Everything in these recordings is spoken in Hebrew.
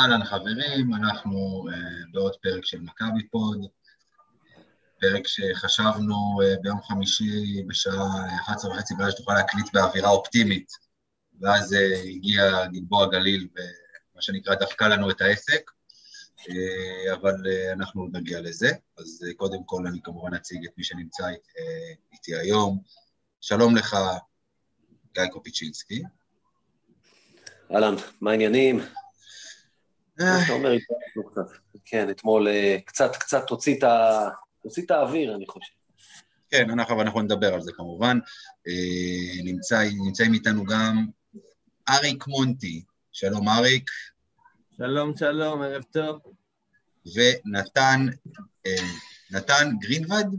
אהלן חברים, אנחנו uh, בעוד פרק של מכבי פוד, פרק שחשבנו uh, ביום חמישי בשעה 11 וחצי בעיה שתוכל להקליט באווירה אופטימית, ואז uh, הגיע גלבוע גליל ומה שנקרא דפקה לנו את העסק, אבל אנחנו נגיע לזה, אז קודם כל אני כמובן אציג את מי שנמצא אית, איתי היום. שלום לך, גיא קופיצ'ינסקי. אהלן, מה העניינים? מה שאתה אומר, התארחנו קצת. כן, אתמול אה, קצת, קצת תוציא את האוויר, אני חושב. כן, אנחנו, אנחנו נדבר על זה כמובן. אה, נמצא, נמצאים איתנו גם אריק מונטי. שלום, אריק. שלום, שלום, ערב טוב. ונתן, אה, נתן גרינווד?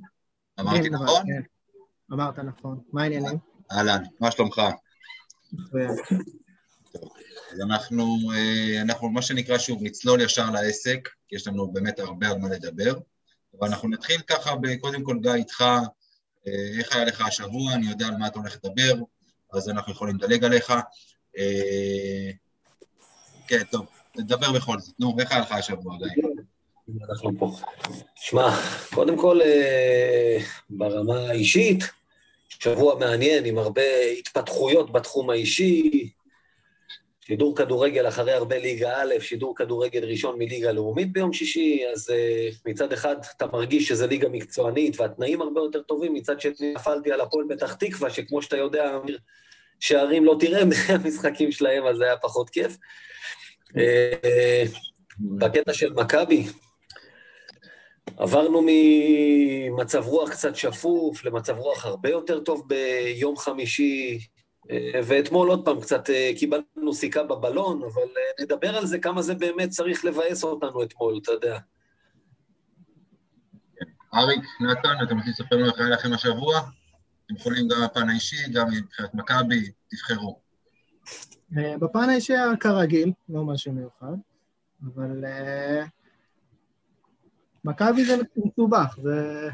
אמרתי נכון? כן. אמרת נכון. מה העניינים? אהלן, מה שלומך? אז אנחנו, אה, אנחנו, מה שנקרא שוב, נצלול ישר לעסק, כי יש לנו באמת הרבה על מה לדבר. אבל אנחנו נתחיל ככה, קודם כל, גיא, איתך, אה, איך היה לך השבוע, אני יודע על מה אתה הולך לדבר, אז אנחנו יכולים לדלג עליך. אה, כן, טוב, נדבר בכל זאת. נו, איך היה לך השבוע, גיא? אנחנו פה. שמע, קודם כל, ברמה האישית, שבוע מעניין עם הרבה התפתחויות בתחום האישי, שידור כדורגל אחרי הרבה ליגה א', שידור כדורגל ראשון מליגה לאומית ביום שישי, אז uh, מצד אחד אתה מרגיש שזו ליגה מקצוענית והתנאים הרבה יותר טובים, מצד שני נפלתי על הפועל פתח תקווה, שכמו שאתה יודע, שערים לא תראה מהמשחקים שלהם, אז זה היה פחות כיף. Uh, בקטע של מכבי, עברנו ממצב רוח קצת שפוף למצב רוח הרבה יותר טוב ביום חמישי, אה, ואתמול עוד פעם קצת אה, קיבלנו סיכה בבלון, אבל אה, נדבר על זה כמה זה באמת צריך לבאס אותנו אתמול, אתה יודע. אריק, נתן, אתם רוצים לספר לנו איך היה לכם השבוע? אתם יכולים גם בפן האישי, גם מבחינת מכבי, תבחרו. בפן האישי היה כרגיל, לא משהו מיוחד, אבל מכבי זה מסובך, זה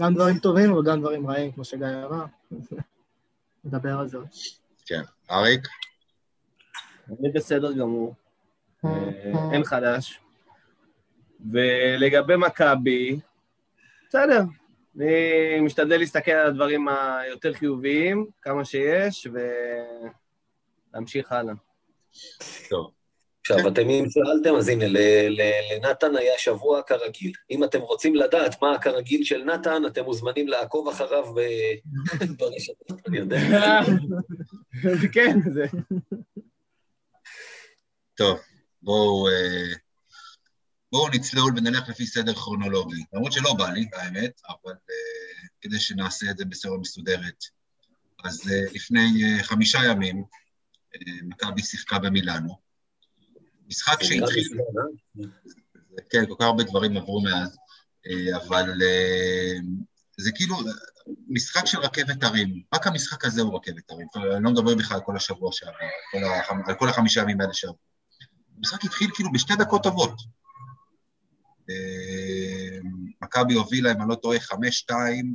גם דברים טובים וגם דברים רעים, כמו שגיא אמר. נדבר על זה. כן. אריק? אני בסדר גמור, אה, אין חדש. ולגבי מכבי, בסדר, אני משתדל להסתכל על הדברים היותר חיוביים, כמה שיש, ולהמשיך הלאה. טוב. עכשיו, אתם אם שאלתם, אז הנה, לנתן היה שבוע כרגיל. אם אתם רוצים לדעת מה הכרגיל של נתן, אתם מוזמנים לעקוב אחריו ברשתות, אני יודע. כן, זה... טוב, בואו אה, בואו נצלול ונלך לפי סדר כרונולוגי. למרות שלא בא לי, האמת, אבל uh, כדי שנעשה את זה בסדר מסודרת. אז uh, לפני uh, חמישה ימים, uh, מכבי שיחקה במילאנו, משחק שהתחיל... כן, כל כך הרבה דברים עברו מאז, אה, אבל אה, זה כאילו משחק של רכבת הרים. רק המשחק הזה הוא רכבת הרים. אני לא מדבר בכלל על כל השבוע שעבר, על כל החמישה ימים האלה שעברו. המשחק התחיל כאילו בשתי דקות טובות. אה, מכבי הובילה, אם אני לא טועה, חמש, שתיים,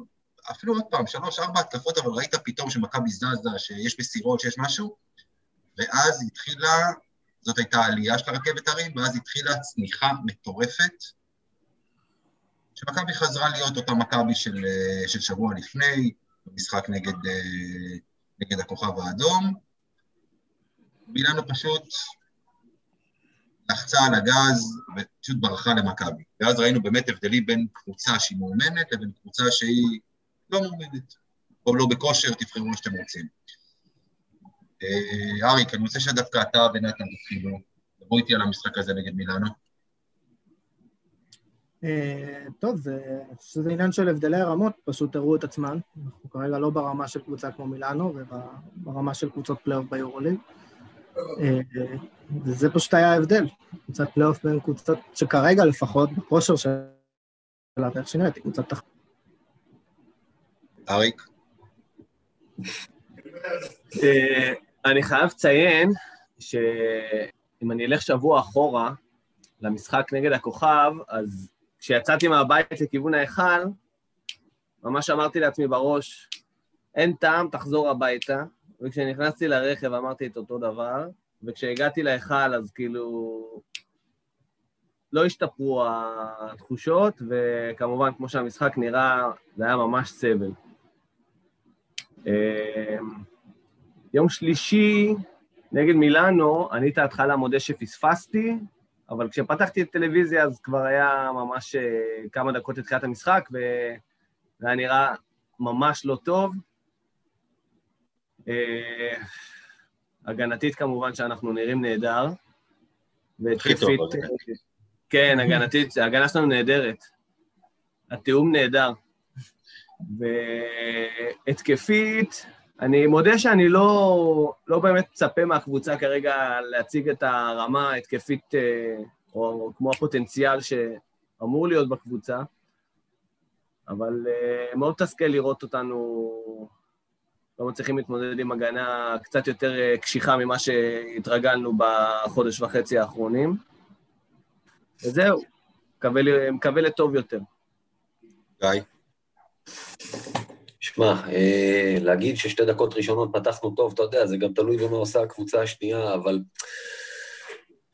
אפילו עוד פעם, שלוש, ארבע התקפות, אבל ראית פתאום שמכבי זזה, שיש מסירות, שיש משהו, ואז התחילה זאת הייתה עלייה של הרכבת הרים, ואז התחילה צניחה מטורפת, שמכבי חזרה להיות אותה מכבי של, אה, של שבוע לפני, במשחק נגד, אה, נגד הכוכב האדום. מילאנו פשוט לחצה על הגז ופשוט ברחה למכבי. ואז ראינו באמת הבדלים בין קבוצה שהיא מאומנת לבין קבוצה שהיא לא מאומנת, או לא בכושר, תבחרו מה שאתם רוצים. אה, אריק, אני רוצה שדווקא אתה ונתן תתחילו. דברו איתי על המשחק הזה נגד מילאנו. אה, טוב, זה, זה עניין של הבדלי רמות, פשוט הראו את עצמן. אנחנו כרגע לא ברמה של קבוצה כמו מילאנו, וברמה של קבוצות פלייאוף ביורוליג. אה, וזה פשוט היה ההבדל. קבוצת פלייאוף בין קבוצות שכרגע לפחות, בכושר שלה, ואיך שנראית, היא קבוצת תחת. אריק? אני חייב לציין שאם אני אלך שבוע אחורה למשחק נגד הכוכב, אז כשיצאתי מהבית לכיוון ההיכל, ממש אמרתי לעצמי בראש, אין טעם, תחזור הביתה. וכשנכנסתי לרכב אמרתי את אותו דבר, וכשהגעתי להיכל אז כאילו לא השתפרו התחושות, וכמובן, כמו שהמשחק נראה, זה היה ממש סבל. אה, יום שלישי, נגד מילאנו, אני את ההתחלה מודה שפספסתי, אבל כשפתחתי את הטלוויזיה אז כבר היה ממש uh, כמה דקות לתחילת המשחק, וזה היה נראה ממש לא טוב. Uh, הגנתית כמובן שאנחנו נראים נהדר. והתקפית... כן, הגנתית, ההגנה שלנו נהדרת. התיאום נהדר. והתקפית, אני מודה שאני לא, לא באמת מצפה מהקבוצה כרגע להציג את הרמה ההתקפית, אה, או כמו הפוטנציאל שאמור להיות בקבוצה, אבל אה, מאוד תסכל לראות אותנו לא מצליחים להתמודד עם הגנה קצת יותר אה, קשיחה ממה שהתרגלנו בחודש וחצי האחרונים. וזהו, מקווה לטוב יותר. גיא. שמע, אה, להגיד ששתי דקות ראשונות פתחנו טוב, אתה יודע, זה גם תלוי במה עושה הקבוצה השנייה, אבל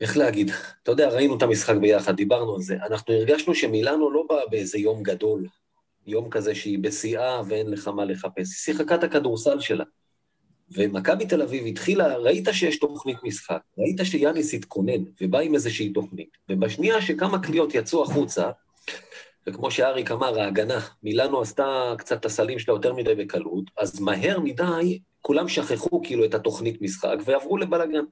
איך להגיד? אתה יודע, ראינו את המשחק ביחד, דיברנו על זה. אנחנו הרגשנו שמילאנו לא באה באיזה יום גדול, יום כזה שהיא בשיאה ואין לך מה לחפש. היא שיחקה את הכדורסל שלה. ומכבי תל אביב התחילה, ראית שיש תוכנית משחק, ראית שיאניס התכונן ובא עם איזושהי תוכנית, ובשנייה שכמה קליעות יצאו החוצה, וכמו שאריק אמר, ההגנה, מילאנו עשתה קצת את הסלים שלה יותר מדי בקלות, אז מהר מדי כולם שכחו כאילו את התוכנית משחק ועברו לבלגן.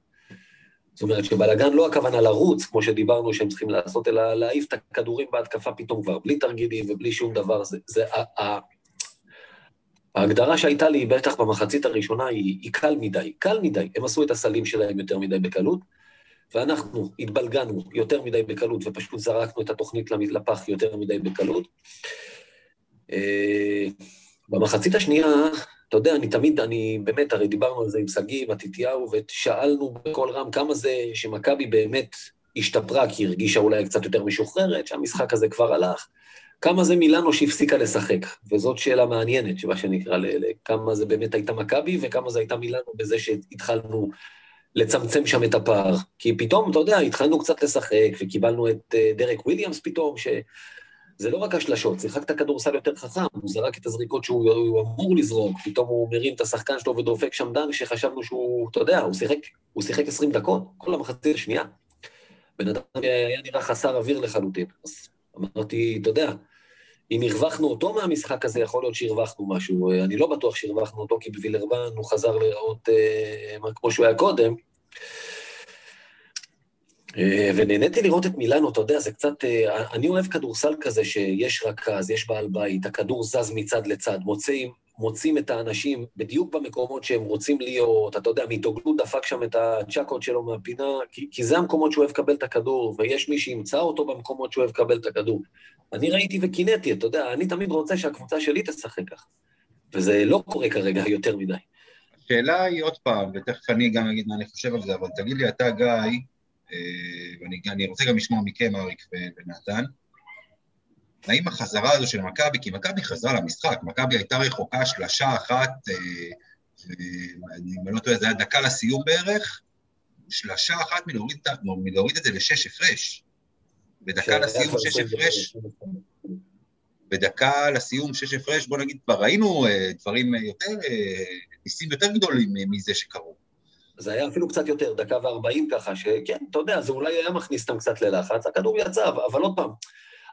זאת אומרת שבלגן לא הכוונה לרוץ, כמו שדיברנו שהם צריכים לעשות, אלא להעיף את הכדורים בהתקפה פתאום כבר, בלי תרגילים ובלי שום דבר. זה, זה, ה, ההגדרה שהייתה לי, בטח במחצית הראשונה, היא, היא קל מדי. קל מדי. הם עשו את הסלים שלהם יותר מדי בקלות, ואנחנו התבלגנו יותר מדי בקלות ופשוט זרקנו את התוכנית לפח יותר מדי בקלות. אה, במחצית השנייה, אתה יודע, אני תמיד, אני באמת, הרי דיברנו על זה עם שגיא, מתתיהו, ושאלנו בקול רם כמה זה שמכבי באמת השתפרה, כי היא הרגישה אולי קצת יותר משוחררת, שהמשחק הזה כבר הלך. כמה זה מילאנו שהפסיקה לשחק? וזאת שאלה מעניינת, שמה שנקרא, כמה זה באמת הייתה מכבי וכמה זה הייתה מילאנו בזה שהתחלנו לצמצם שם את הפער. כי פתאום, אתה יודע, התחלנו קצת לשחק, וקיבלנו את אה, דרק וויליאמס פתאום, שזה לא רק השלשות, שיחקת כדורסל יותר חכם, הוא זרק את הזריקות שהוא אמור לזרוק, פתאום הוא מרים את השחקן שלו ודופק שם דנק שחשבנו שהוא, אתה יודע, הוא שיחק, הוא שיחק 20 דקות, כל המחצית השנייה. בן אדם היה נראה חסר אוויר לחלוטין. אז אמרתי, אתה יודע, אם הרווחנו אותו מהמשחק הזה, יכול להיות שהרווחנו משהו. אני לא בטוח שהרווחנו אותו, כי בווילרבן הוא חזר להיראות אה, כמו שהוא היה קודם. אה, ונהניתי לראות את מילאנו, אתה יודע, זה קצת... אה, אני אוהב כדורסל כזה שיש רכז, יש בעל בית, הכדור זז מצד לצד, מוצאים, מוצאים את האנשים בדיוק במקומות שהם רוצים להיות, אתה יודע, מיטוגלו דפק שם את הצ'קות שלו מהפינה, כי, כי זה המקומות שהוא אוהב לקבל את הכדור, ויש מי שימצא אותו במקומות שהוא אוהב לקבל את הכדור. אני ראיתי וקינאתי, אתה יודע, אני תמיד רוצה שהקבוצה שלי תשחק ככה, וזה לא קורה כרגע יותר מדי. השאלה היא עוד פעם, ותכף אני גם אגיד מה אני חושב על זה, אבל תגיד לי אתה, גיא, ואני רוצה גם לשמוע מכם, אריק ונתן, האם החזרה הזו של מכבי, כי מכבי חזרה למשחק, מכבי הייתה רחוקה שלושה אחת, אה, ואני לא טועה, זה היה דקה לסיום בערך, שלושה אחת מלהוריד, מלהוריד את זה לשש הפרש. בדקה לסיום שש הפרש, בדקה לסיום שש הפרש, בוא נגיד, כבר ראינו אה, דברים יותר, אה, ניסים יותר גדולים מזה שקרו. זה היה אפילו קצת יותר, דקה וארבעים ככה, שכן, אתה יודע, זה אולי היה מכניס אותם קצת ללחץ, הכדור יצא, אבל עוד פעם,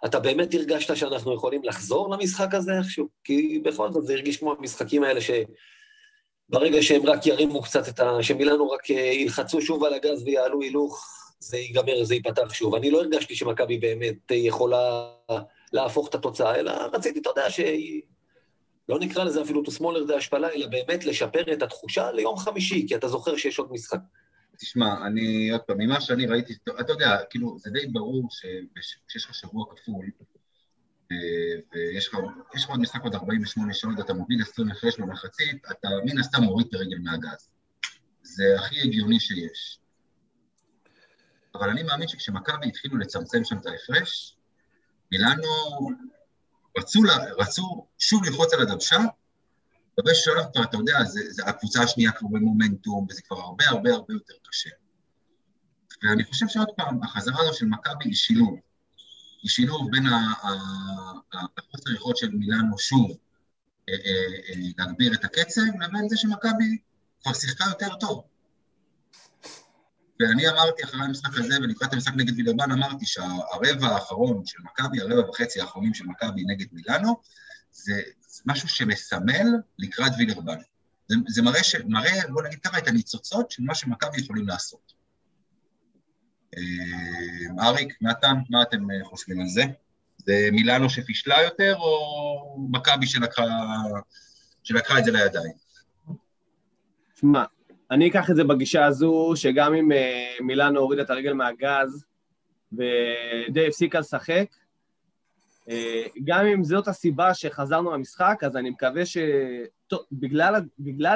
אתה באמת הרגשת שאנחנו יכולים לחזור למשחק הזה איכשהו? כי בכל זאת זה הרגיש כמו המשחקים האלה שברגע שהם רק ירימו קצת את ה... שמילאנו רק אה, ילחצו שוב על הגז ויעלו הילוך, זה ייגמר, זה ייפתח שוב. אני לא הרגשתי שמכבי באמת יכולה להפוך את התוצאה, אלא רציתי, אתה יודע, שהיא... לא נקרא לזה אפילו to smaller זה השפלה, אלא באמת לשפר את התחושה ליום חמישי, כי אתה זוכר שיש עוד משחק. תשמע, אני, עוד פעם, ממה שאני ראיתי, אתה יודע, כאילו, זה די ברור שכשיש לך שבוע כפול, אה, ויש לך עוד משחק עוד 48 שעות, אתה מוביל 20 הפרש במחצית, אתה מן הסתם מוריד את הרגל מהגז. זה הכי הגיוני שיש. אבל אני מאמין שכשמכבי התחילו לצמצם שם את ההפרש, מילאנו רצו, רצו שוב ללחוץ על הדוושה, באיזשהו שלב כבר, אתה יודע, זה, זה, הקבוצה השנייה כבר במומנטום, וזה כבר הרבה הרבה הרבה יותר קשה. ואני חושב שעוד פעם, החזרה הזו של מכבי היא שילוב. היא שילוב בין החוסר יכולת של מילאנו שוב אה, אה, להגביר את הקצב, לבין זה שמכבי כבר שיחקה יותר טוב. ואני אמרתי אחרי המשחק הזה, ולקראת המשחק נגד וילרבן, אמרתי שהרבע האחרון של מכבי, הרבע וחצי האחרונים של מכבי נגד מילאנו, זה משהו שמסמל לקראת וילרבן. זה, זה מראה, ש, מראה, בוא נגיד ככה, את הניצוצות של מה שמכבי יכולים לעשות. אה, אריק, נתן, מה אתם אה, חושבים על זה? זה מילאנו שפישלה יותר, או מכבי שלקחה, שלקחה את זה לידיים? שמע, אני אקח את זה בגישה הזו, שגם אם uh, מילאנו הורידה את הרגל מהגז ודי הפסיקה לשחק, uh, גם אם זאת הסיבה שחזרנו למשחק, אז אני מקווה שבגלל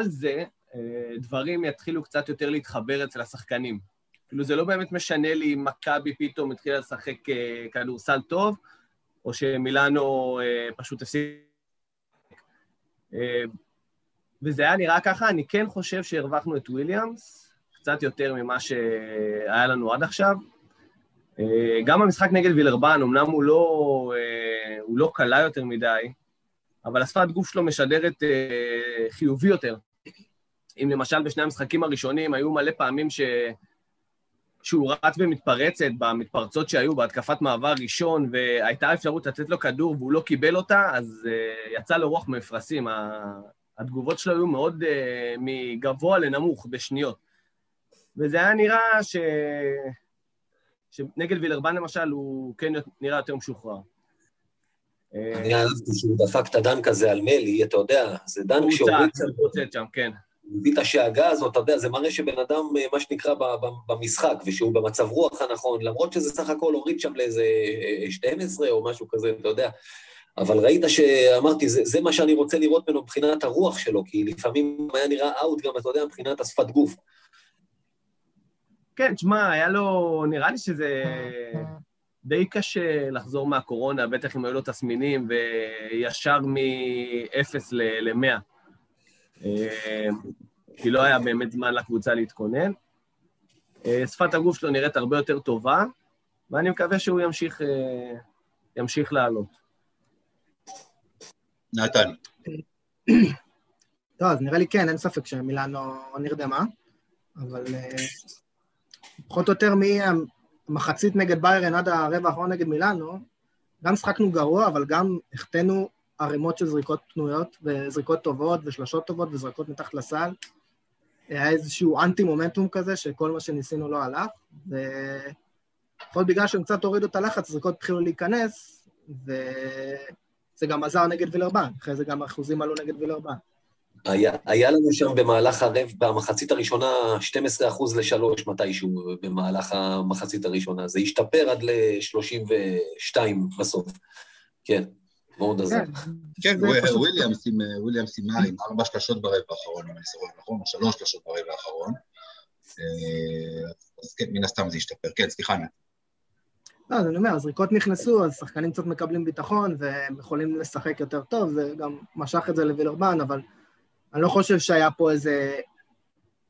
זה uh, דברים יתחילו קצת יותר להתחבר אצל השחקנים. כאילו זה לא באמת משנה לי אם מכבי פתאום התחילה לשחק כדורסל טוב, או שמילאנו פשוט הפסיק. וזה היה נראה ככה, אני כן חושב שהרווחנו את וויליאמס, קצת יותר ממה שהיה לנו עד עכשיו. אה, גם המשחק נגד וילרבן, אמנם הוא לא, אה, הוא לא קלה יותר מדי, אבל השפת גוף שלו משדרת אה, חיובי יותר. אם למשל בשני המשחקים הראשונים היו מלא פעמים ש... שהוא רץ במתפרצת, במתפרצות שהיו בהתקפת מעבר ראשון, והייתה אפשרות לתת לו כדור והוא לא קיבל אותה, אז uh, יצא לו רוח מפרשים. התגובות שלו היו מאוד uh, מגבוה לנמוך בשניות. וזה היה נראה ש... שנגד וילרבן למשל, הוא כן נראה יותר משוחרר. אני אהבתי שהוא דפק את הדנק הזה על מלי, אתה יודע, זה דנק שהוריד... הוא צץ שם, כן. הביא את השאגה הזאת, אתה יודע, זה מראה שבן אדם, אה, מה שנקרא, במשחק, ושהוא במצב רוח הנכון, למרות שזה סך הכל הוריד שם לאיזה 12 אה, או משהו כזה, אתה יודע. אבל ראית שאמרתי, זה, זה מה שאני רוצה לראות ממנו מבחינת הרוח שלו, כי לפעמים היה נראה אאוט גם, אתה יודע, מבחינת השפת גוף. כן, תשמע, היה לו, נראה לי שזה די קשה לחזור מהקורונה, בטח אם היו לו תסמינים, וישר מ-0 ל-100. אה, כי לא היה באמת זמן לקבוצה להתכונן. אה, שפת הגוף שלו נראית הרבה יותר טובה, ואני מקווה שהוא ימשיך, אה, ימשיך לעלות. נתן. טוב, אז נראה לי כן, אין ספק שמילאנו נרדמה, אבל פחות או יותר מהמחצית נגד ביירן עד הרבע האחרון נגד מילאנו, גם שחקנו גרוע, אבל גם החטאנו ערימות של זריקות פנויות, וזריקות טובות, ושלשות טובות, וזריקות מתחת לסל. היה איזשהו אנטי-מומנטום כזה, שכל מה שניסינו לא הלך, ולפחות בגלל שהם קצת הורידו את הלחץ, זריקות התחילו להיכנס, וזה גם עזר נגד וילרבן, אחרי זה גם האחוזים עלו נגד וילרבן. היה, היה לנו שם במהלך הרב, במחצית הראשונה, 12 אחוז לשלוש מתישהו במהלך המחצית הראשונה. זה השתפר עד ל-32 בסוף. כן. מאוד עזר. כן, וויליאמס עם מה, עם ארבע שלשות ברבע האחרון, אם אני זוכר נכון, או שלוש שלשות ברבע האחרון. אה, אז כן, מן הסתם זה ישתפר. כן, סליחה, נת. לא, אז אני אומר, הזריקות נכנסו, אז שחקנים קצת מקבלים ביטחון, והם יכולים לשחק יותר טוב, זה גם משך את זה לווילרבן, אבל אני לא חושב שהיה פה איזה,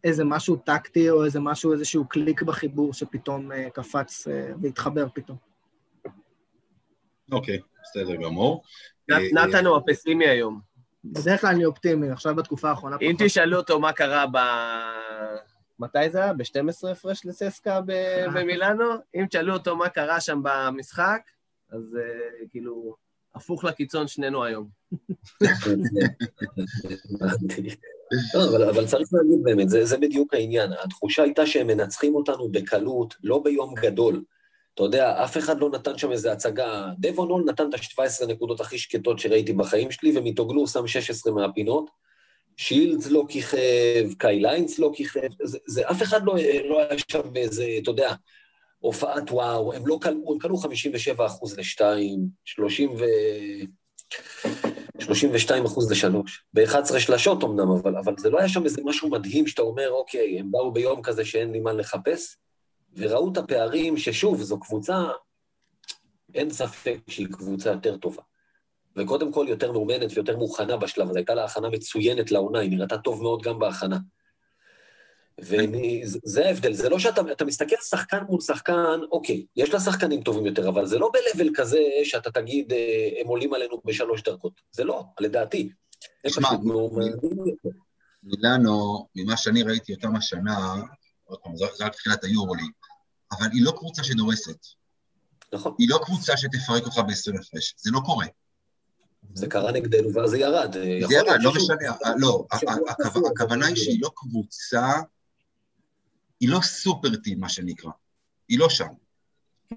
איזה משהו טקטי, או איזה משהו, איזשהו קליק בחיבור שפתאום uh, קפץ uh, והתחבר פתאום. אוקיי. Okay. בסדר גמור. נתן הוא הפסימי היום. בדרך כלל אני אופטימי, עכשיו בתקופה האחרונה אם תשאלו אותו מה קרה ב... מתי זה היה? ב-12 הפרש לססקה במילאנו? אם תשאלו אותו מה קרה שם במשחק, אז אה, כאילו, הפוך לקיצון שנינו היום. לא, אבל, צריך להגיד באמת, זה בדיוק העניין. התחושה הייתה שהם מנצחים אותנו בקלות, לא ביום גדול. אתה יודע, אף אחד לא נתן שם איזו הצגה. דבון נתן את ה-17 נקודות הכי שקטות שראיתי בחיים שלי, ומיטוגלו שם 16 מהפינות. שילדס לא כיכב, קאי ליינס לא כיכב, זה, זה אף אחד לא, לא היה שם באיזה, אתה יודע, הופעת וואו, הם לא קלעו, הם קלעו 57 אחוז ל-2, 30 ו... 32 אחוז לשלוש. ב-11 שלשות אמנם, אבל, אבל זה לא היה שם איזה משהו מדהים שאתה אומר, אוקיי, הם באו ביום כזה שאין לי מה לחפש, וראו את הפערים ששוב, זו קבוצה, אין ספק שהיא קבוצה יותר טובה. וקודם כל יותר מאומנת ויותר מוכנה בשלב הזה. הייתה לה הכנה מצוינת לעונה, היא נראתה טוב מאוד גם בהכנה. וזה ההבדל, זה לא שאתה אתה מסתכל שחקן מול שחקן, אוקיי, יש לה שחקנים טובים יותר, אבל זה לא ב-level כזה שאתה תגיד, אה, הם עולים עלינו בשלוש דרגות. זה לא, לדעתי. תשמע, מילאנו, ממה שאני ראיתי אותם השנה, עוד פעם, זה רק תחילת היורוליג, אבל היא לא קבוצה שדורסת. נכון. היא לא קבוצה שתפרק אותך ב-20 הפרש, זה לא קורה. זה קרה נגדנו ואז זה ירד. זה ירד, לא משנה, לא, הכוונה היא שהיא לא קבוצה, היא לא סופר-טים, מה שנקרא. היא לא שם.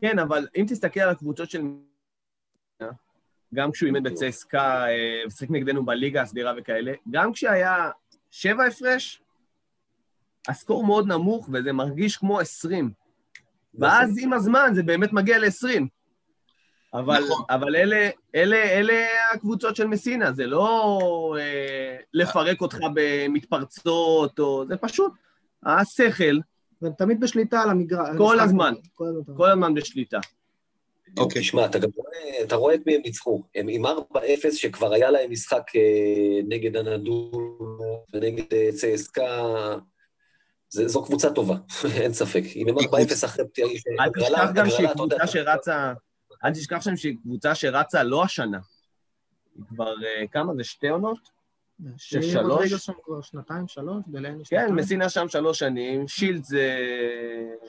כן, אבל אם תסתכל על הקבוצות של... גם כשהוא אימן בצסקה, משחק נגדנו בליגה הסדירה וכאלה, גם כשהיה שבע הפרש, הסקור מאוד נמוך וזה מרגיש כמו עשרים. ואז עם הזמן זה באמת מגיע ל-20. אבל, נכון. אבל אלה, אלה, אלה הקבוצות של מסינה, זה לא אה, לפרק אותך במתפרצות, או, זה פשוט השכל. והם תמיד בשליטה על המגרש. כל הזמן, כל, הזמן. כל הזמן בשליטה. אוקיי, שמע, אתה גם רואה, אתה רואה את מי הם ניצחו. הם עם 4-0 שכבר היה להם משחק אה, נגד הנדול ונגד אה, צסקה. זו קבוצה טובה, אין ספק. אם הם 4-0 אחרי פתיעה, אל תשכח גם שהיא קבוצה שרצה, אל תשכח שם שהיא קבוצה שרצה לא השנה. היא כבר, אה, כמה זה, שתי עונות? ששלוש? שם כבר שנתיים, שלוש, דלני שנתיים. כן, מסינה שם שלוש שנים, שילד זה...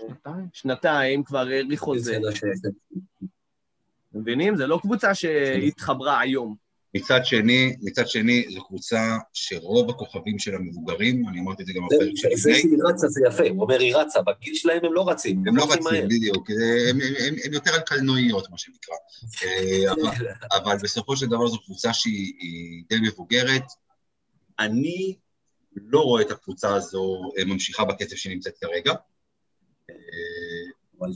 שנתיים? שנתיים, כבר האריך חוזה. מבינים? זה לא קבוצה שהתחברה היום. מצד שני, מצד שני, זו קבוצה שרוב הכוכבים של המבוגרים, אני אמרתי את זה גם בפרק שלפני. זה שהיא רצה זה יפה, הוא אומר היא רצה, בגיל שלהם הם לא רצים. הם לא רצים, בדיוק, הם יותר על קלנועיות, מה שנקרא. אה, אבל בסופו של דבר זו קבוצה שהיא די מבוגרת, אני לא רואה את הקבוצה הזו אה, ממשיכה בקצב שהיא נמצאת כרגע. אה, אבל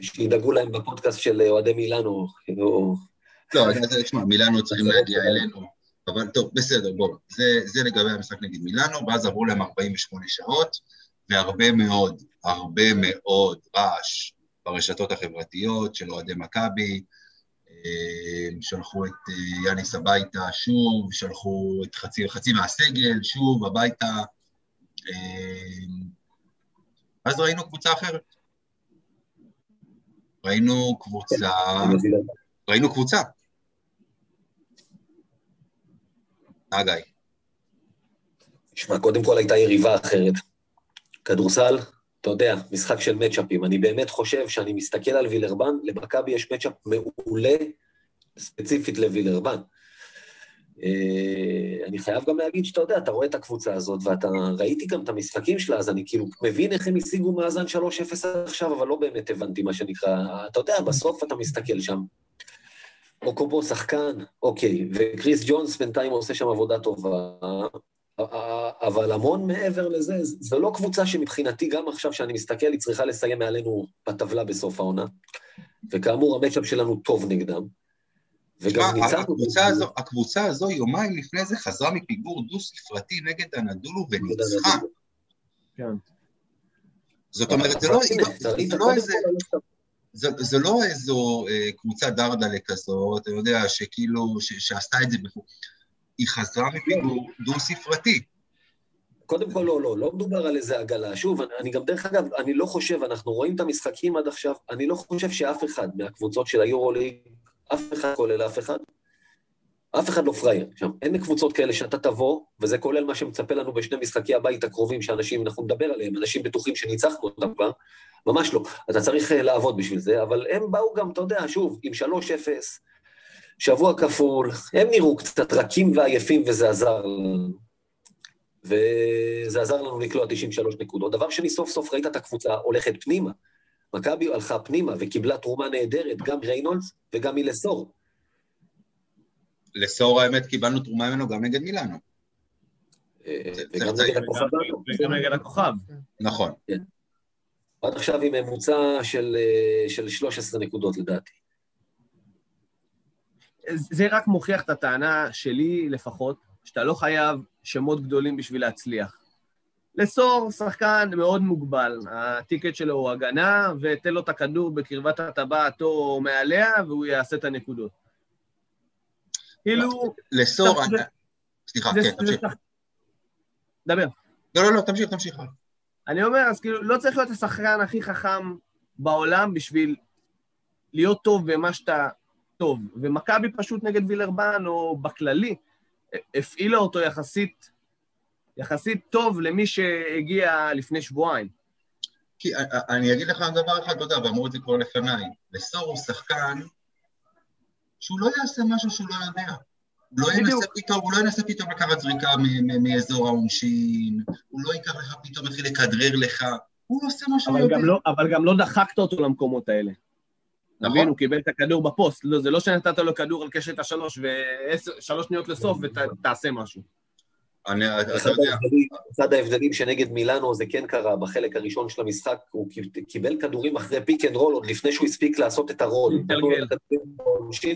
שידאגו להם בפודקאסט של אוהדי מילאנו. לא, תשמע, מילאנו צריכים להגיע אלינו, אבל טוב, בסדר, בואו. זה לגבי המשחק נגד מילאנו, ואז עברו להם 48 שעות, והרבה מאוד, הרבה מאוד רעש ברשתות החברתיות של אוהדי מכבי, אה, שלחו את אה, יאניס הביתה שוב, שלחו את חצי, חצי מהסגל שוב הביתה. אה, אז ראינו קבוצה אחרת. ראינו קבוצה... ראינו קבוצה. גיא. תשמע, קודם כל הייתה יריבה אחרת. כדורסל, אתה יודע, משחק של מצ'אפים. אני באמת חושב שאני מסתכל על וילרבן, למכבי יש מצ'אפ מעולה, ספציפית לווילרבן. אה, אני חייב גם להגיד שאתה יודע, אתה רואה את הקבוצה הזאת, ואתה ראיתי גם את המשחקים שלה, אז אני כאילו מבין איך הם השיגו מאזן 3-0 עכשיו, אבל לא באמת הבנתי מה שנקרא. אתה יודע, בסוף אתה מסתכל שם. אוקובו שחקן, אוקיי, וקריס ג'ונס בינתיים עושה שם עבודה טובה, אבל המון מעבר לזה, זו לא קבוצה שמבחינתי, גם עכשיו שאני מסתכל, היא צריכה לסיים מעלינו בטבלה בסוף העונה. וכאמור, המצ'אפ שלנו טוב נגדם. וגם ניצחנו... הקבוצה, הזו, הקבוצה הזו יומיים לפני זה חזרה מפיגור דו-ספרתי נגד הנדולו וניצחה. כן. זאת אומרת, זה לא, לא איזה... זה לא איזו אה, קבוצה דרדלה כזאת, אתה יודע, שכאילו, שעשתה את זה בפור. היא חזרה מפיגור דו-ספרתי. קודם כל, לא, לא, לא מדובר על איזה עגלה. שוב, אני, אני גם, דרך אגב, אני לא חושב, אנחנו רואים את המשחקים עד עכשיו, אני לא חושב שאף אחד מהקבוצות של היורוליג, אף אחד כולל אף אחד, אף אחד לא פראייר שם. אין קבוצות כאלה שאתה תבוא, וזה כולל מה שמצפה לנו בשני משחקי הבית הקרובים, שאנשים, אנחנו נדבר עליהם, אנשים בטוחים שניצחנו אותם כבר, ממש לא. אתה צריך אה, לעבוד בשביל זה, אבל הם באו גם, אתה יודע, שוב, עם 3-0, שבוע כפול, הם נראו קצת רכים ועייפים וזה עזר לנו. וזה עזר לנו לקלוע 93 נקודות. דבר שני, סוף סוף ראית את הקבוצה הולכת פנימה. מכבי הלכה פנימה וקיבלה תרומה נהדרת, גם ריינולדס וגם מלסור. לסור האמת קיבלנו תרומה ממנו גם נגד מילאנו. אה, וגם נגד הכוכב. וגם נגד הכוכב. נכון. כן. עד עכשיו עם ממוצע של, אה, של 13 נקודות לדעתי. זה רק מוכיח את הטענה שלי לפחות, שאתה לא חייב שמות גדולים בשביל להצליח. לסור שחקן מאוד מוגבל, הטיקט שלו הוא הגנה, ותן לו את הכדור בקרבת הטבעת או מעליה, והוא יעשה את הנקודות. כאילו... לסור, סליחה, כן, תמשיך. דבר. לא, לא, לא, תמשיך, תמשיך. אני אומר, אז כאילו, לא צריך להיות השחקן הכי חכם בעולם בשביל להיות טוב במה שאתה טוב. ומכבי פשוט נגד וילרבן, או בכללי, הפעילה אותו יחסית, יחסית טוב למי שהגיע לפני שבועיים. כי אני אגיד לך דבר אחד, אתה יודע, ואמרו את זה כבר לפניי, לסור הוא שחקן שהוא לא יעשה משהו שהוא לא יודע. הוא לא ינסה פתאום, הוא לא ינסה פתאום לקחת זריקה מאזור העונשין, הוא לא ייקח לך פתאום, יתחיל לכדרר לך, הוא עושה מה שהוא יודע. לא, אבל גם לא דחקת אותו למקומות האלה. מבין? הוא קיבל את הכדור בפוסט. לא, זה לא שנתת לו כדור על קשת השלוש ושלוש שניות לסוף ותעשה משהו. אני, אתה יודע. אחד ההבדלים שנגד מילאנו זה כן קרה בחלק הראשון של המשחק, הוא קיבל כדורים אחרי pick and roll עוד לפני שהוא הספיק לעשות את הרול.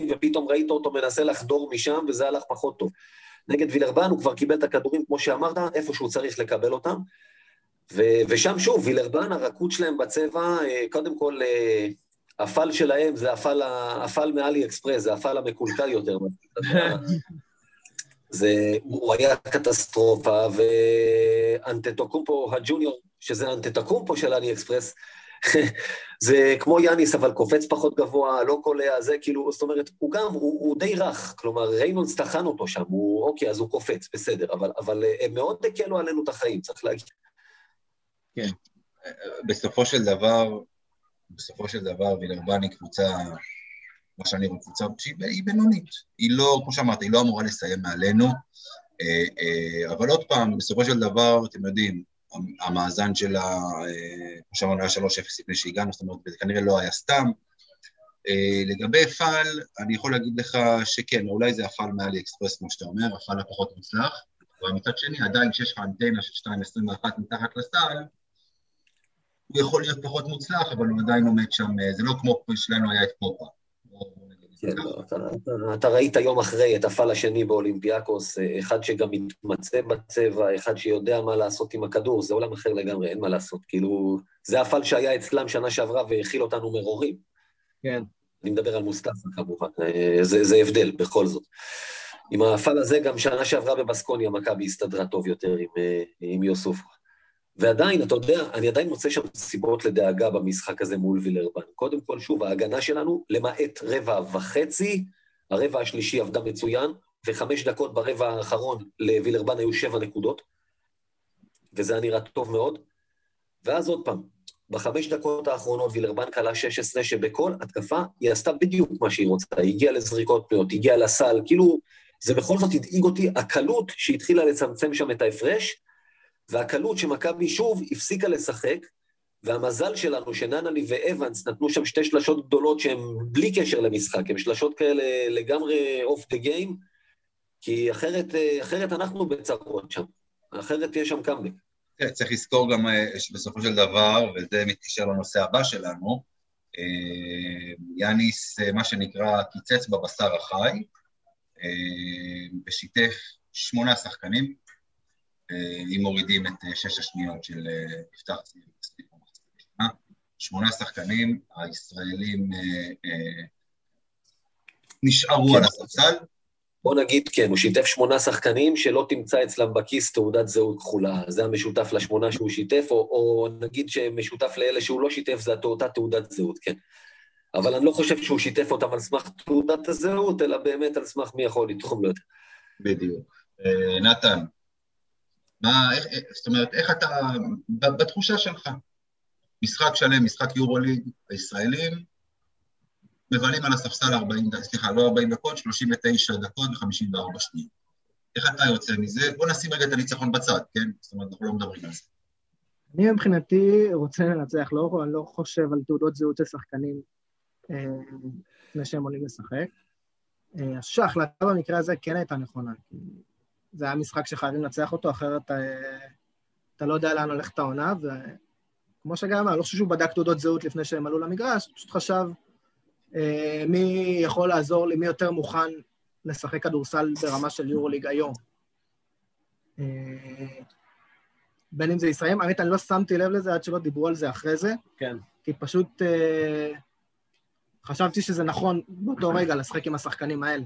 ופתאום ראית אותו מנסה לחדור משם וזה הלך פחות טוב. נגד וילרבן הוא כבר קיבל את הכדורים, כמו שאמרת, איפה שהוא צריך לקבל אותם. ו- ושם שוב, וילרבן, הרכות שלהם בצבע, אה, קודם כל, אה, הפאל שלהם זה הפאל, הפאל מעלי אקספרס, זה הפאל המקולקל יותר. זה, הוא היה קטסטרופה, ואנטטוקומפו הג'וניור, שזה אנטטוקומפו של עלי אקספרס, זה כמו יאניס, אבל קופץ פחות גבוה, לא קולע, זה כאילו, זאת אומרת, הוא גם, הוא, הוא די רך, כלומר, ריינולדס טחן אותו שם, הוא, אוקיי, אז הוא קופץ, בסדר, אבל, אבל הם מאוד הקלו עלינו את החיים, צריך להגיד. כן. בסופו של דבר, בסופו של דבר, וילרבן היא קבוצה מה שאני רואה קבוצה שהיא בינונית. היא לא, כמו שאמרת, היא לא אמורה לסיים מעלינו, אה, אה, אבל עוד פעם, בסופו של דבר, אתם יודעים, המאזן שלה, אה, כמו שאמרנו, היה 3-0 לפני שהגענו, זאת אומרת, זה כנראה לא היה סתם. לגבי פאל, אני יכול להגיד לך שכן, אולי זה הפאל מאלי אקספרס, כמו שאתה אומר, הפאל הפחות מוצלח, אבל מצד שני, עדיין כשיש לך אנטנה של 2.21 מתחת לסל, הוא יכול להיות פחות מוצלח, אבל הוא עדיין עומד שם, זה לא כמו שלנו היה את פופה. כן, אתה, אתה, אתה ראית יום אחרי את הפעל השני באולימפיאקוס, אחד שגם מתמצא בצבע, אחד שיודע מה לעשות עם הכדור, זה עולם אחר לגמרי, אין מה לעשות. כאילו, זה הפעל שהיה אצלם שנה שעברה והכיל אותנו מרורים. כן. אני מדבר על מוסטפא כמובן, זה, זה הבדל בכל זאת. עם הפעל הזה, גם שנה שעברה בבסקוניה, מכבי הסתדרה טוב יותר עם, עם יוסוף. ועדיין, אתה יודע, אני עדיין מוצא שם סיבות לדאגה במשחק הזה מול וילרבן. קודם כל, שוב, ההגנה שלנו, למעט רבע וחצי, הרבע השלישי עבדה מצוין, וחמש דקות ברבע האחרון לווילרבן היו שבע נקודות, וזה היה נראה טוב מאוד. ואז עוד פעם, בחמש דקות האחרונות וילרבן קלעה 16, שבכל התקפה היא עשתה בדיוק מה שהיא רוצה, היא הגיעה לזריקות פנויות, היא הגיעה לסל, כאילו, זה בכל זאת הדאיג אותי, הקלות שהתחילה לצמצם שם את ההפרש, והקלות שמכבי שוב הפסיקה לשחק, והמזל שלנו שננלי ואבנס נתנו שם שתי שלשות גדולות שהן בלי קשר למשחק, הן שלשות כאלה לגמרי off the game, כי אחרת, אחרת אנחנו בצרות שם, אחרת תהיה שם קאמבק. צריך לזכור גם אה, שבסופו של דבר, וזה מתקשר לנושא הבא שלנו, אה, יאניס, אה, מה שנקרא, קיצץ בבשר החי, ושיתף שמונה שחקנים, אם מורידים את אה, שש השניות של אה, יפתח צעיר שמונה שחקנים, הישראלים אה, נשארו על הספסל. בוא נגיד, כן, הוא שיתף שמונה שחקנים שלא תמצא אצלם בכיס תעודת זהות כחולה. זה המשותף לשמונה שהוא שיתף, או, או נגיד שמשותף לאלה שהוא לא שיתף, זה אותה תעודת זהות, כן. אבל אני לא חושב שהוא שיתף אותם על סמך תעודת הזהות, אלא באמת על סמך מי יכול לתרום לו יותר. בדיוק. נתן, מה, איך, זאת אומרת, איך אתה, בתחושה שלך, משחק שלם, משחק יורוליג, הישראלים מבלים על הספסל 40, סליחה, לא 40 דקות, 39 דקות ו-54 שניות. איך אתה יוצא מזה? בוא נשים רגע את הניצחון בצד, כן? זאת אומרת, אנחנו לא מדברים על זה. אני מבחינתי רוצה לנצח, לא, לא חושב על תעודות זהות של שחקנים אה, לפני שהם עולים לשחק. אה, ההחלטה במקרה הזה כן הייתה נכונה, כי זה היה משחק שחייבים לנצח אותו, אחרת אתה, אתה לא יודע לאן הולכת העונה, וכמו שגם אמר, לא חושב שהוא בדק תעודות זהות לפני שהם עלו למגרש, פשוט חשב אה, מי יכול לעזור לי, מי יותר מוכן לשחק כדורסל ברמה של יורוליג היום. אה, בין אם זה ישראלים, האמת, אני לא שמתי לב לזה עד שלא דיברו על זה אחרי זה. כן. כי פשוט אה, חשבתי שזה נכון באותו רגע לשחק עם השחקנים האלה.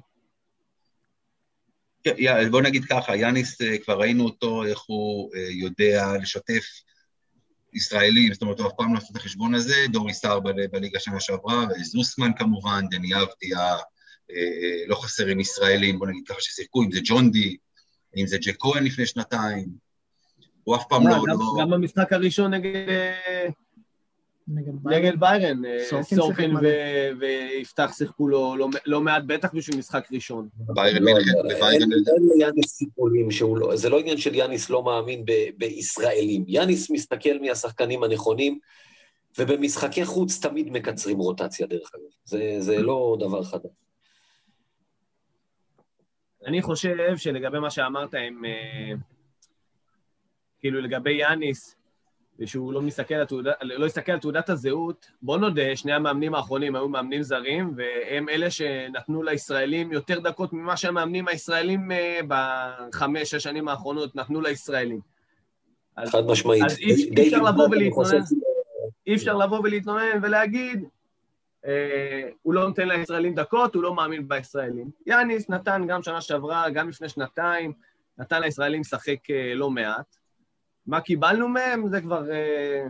בוא נגיד ככה, יאניס, אה, כבר ראינו אותו, איך הוא אה, יודע לשתף ישראלים, זאת אומרת, הוא אף פעם לא עשה את החשבון הזה, דורי סער בליגה שנה שעברה, וזוסמן כמובן, דני אבדיה, אה, לא חסרים ישראלים, בוא נגיד ככה, ששיחקו, אם זה ג'ון די, אם זה ג'ק כהן לפני שנתיים, הוא אף פעם לא... גם- לא- גם במשחק הראשון נגד נגד ביירן. ביירן, אה, סורקין ויפתח שיחקו לו לא- לא מעט, בטח בשביל משחק ראשון. ביירן לא, ליאניס סיפולים שהוא לא, זה לא עניין של יאניס לא מאמין ב- בישראלים. יאניס מסתכל מי השחקנים הנכונים, ובמשחקי חוץ תמיד מקצרים רוטציה דרך אגב. זה, זה לא דבר חדש. אני חושב שלגבי מה שאמרת עם... אה, כאילו לגבי יאניס, ושהוא לא מסתכל על תעודת, לא הסתכל על תעודת הזהות, בוא נודה, שני המאמנים האחרונים היו מאמנים זרים, והם אלה שנתנו לישראלים יותר דקות ממה שהמאמנים הישראלים אה, בחמש, שש שנים האחרונות נתנו לישראלים. אז חד משמעית. אז אי- אי אפשר לבוא ולהתלונן. אי אפשר לבוא ולהתלונן ולהגיד, אה, הוא לא נותן לישראלים דקות, הוא לא מאמין בישראלים. יאניס נתן גם שנה שעברה, גם לפני שנתיים, נתן לישראלים לשחק אה, לא מעט. מה קיבלנו מהם זה כבר... אה,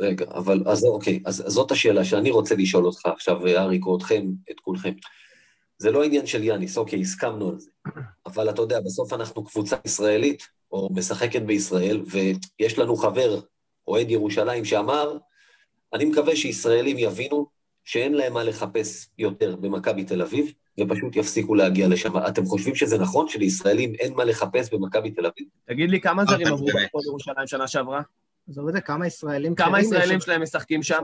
רגע, אבל אז אוקיי, אז אז זאת השאלה שאני רוצה לשאול אותך עכשיו, אריק, או אתכם, את כולכם. זה לא עניין של יאניס, אוקיי, הסכמנו על זה. אבל אתה יודע, בסוף אנחנו קבוצה ישראלית, או משחקת בישראל, ויש לנו חבר, אוהד ירושלים, שאמר, אני מקווה שישראלים יבינו שאין להם מה לחפש יותר במכבי תל אביב, ופשוט יפסיקו להגיע לשם. אתם חושבים שזה נכון שלישראלים אין מה לחפש במכבי תל אביב? תגיד לי, כמה זרים אבל עברו באמת. בהפועל ירושלים שנה שעברה? עזוב את זה, כמה ישראלים כמה ישראלים? שלהם משחקים שם?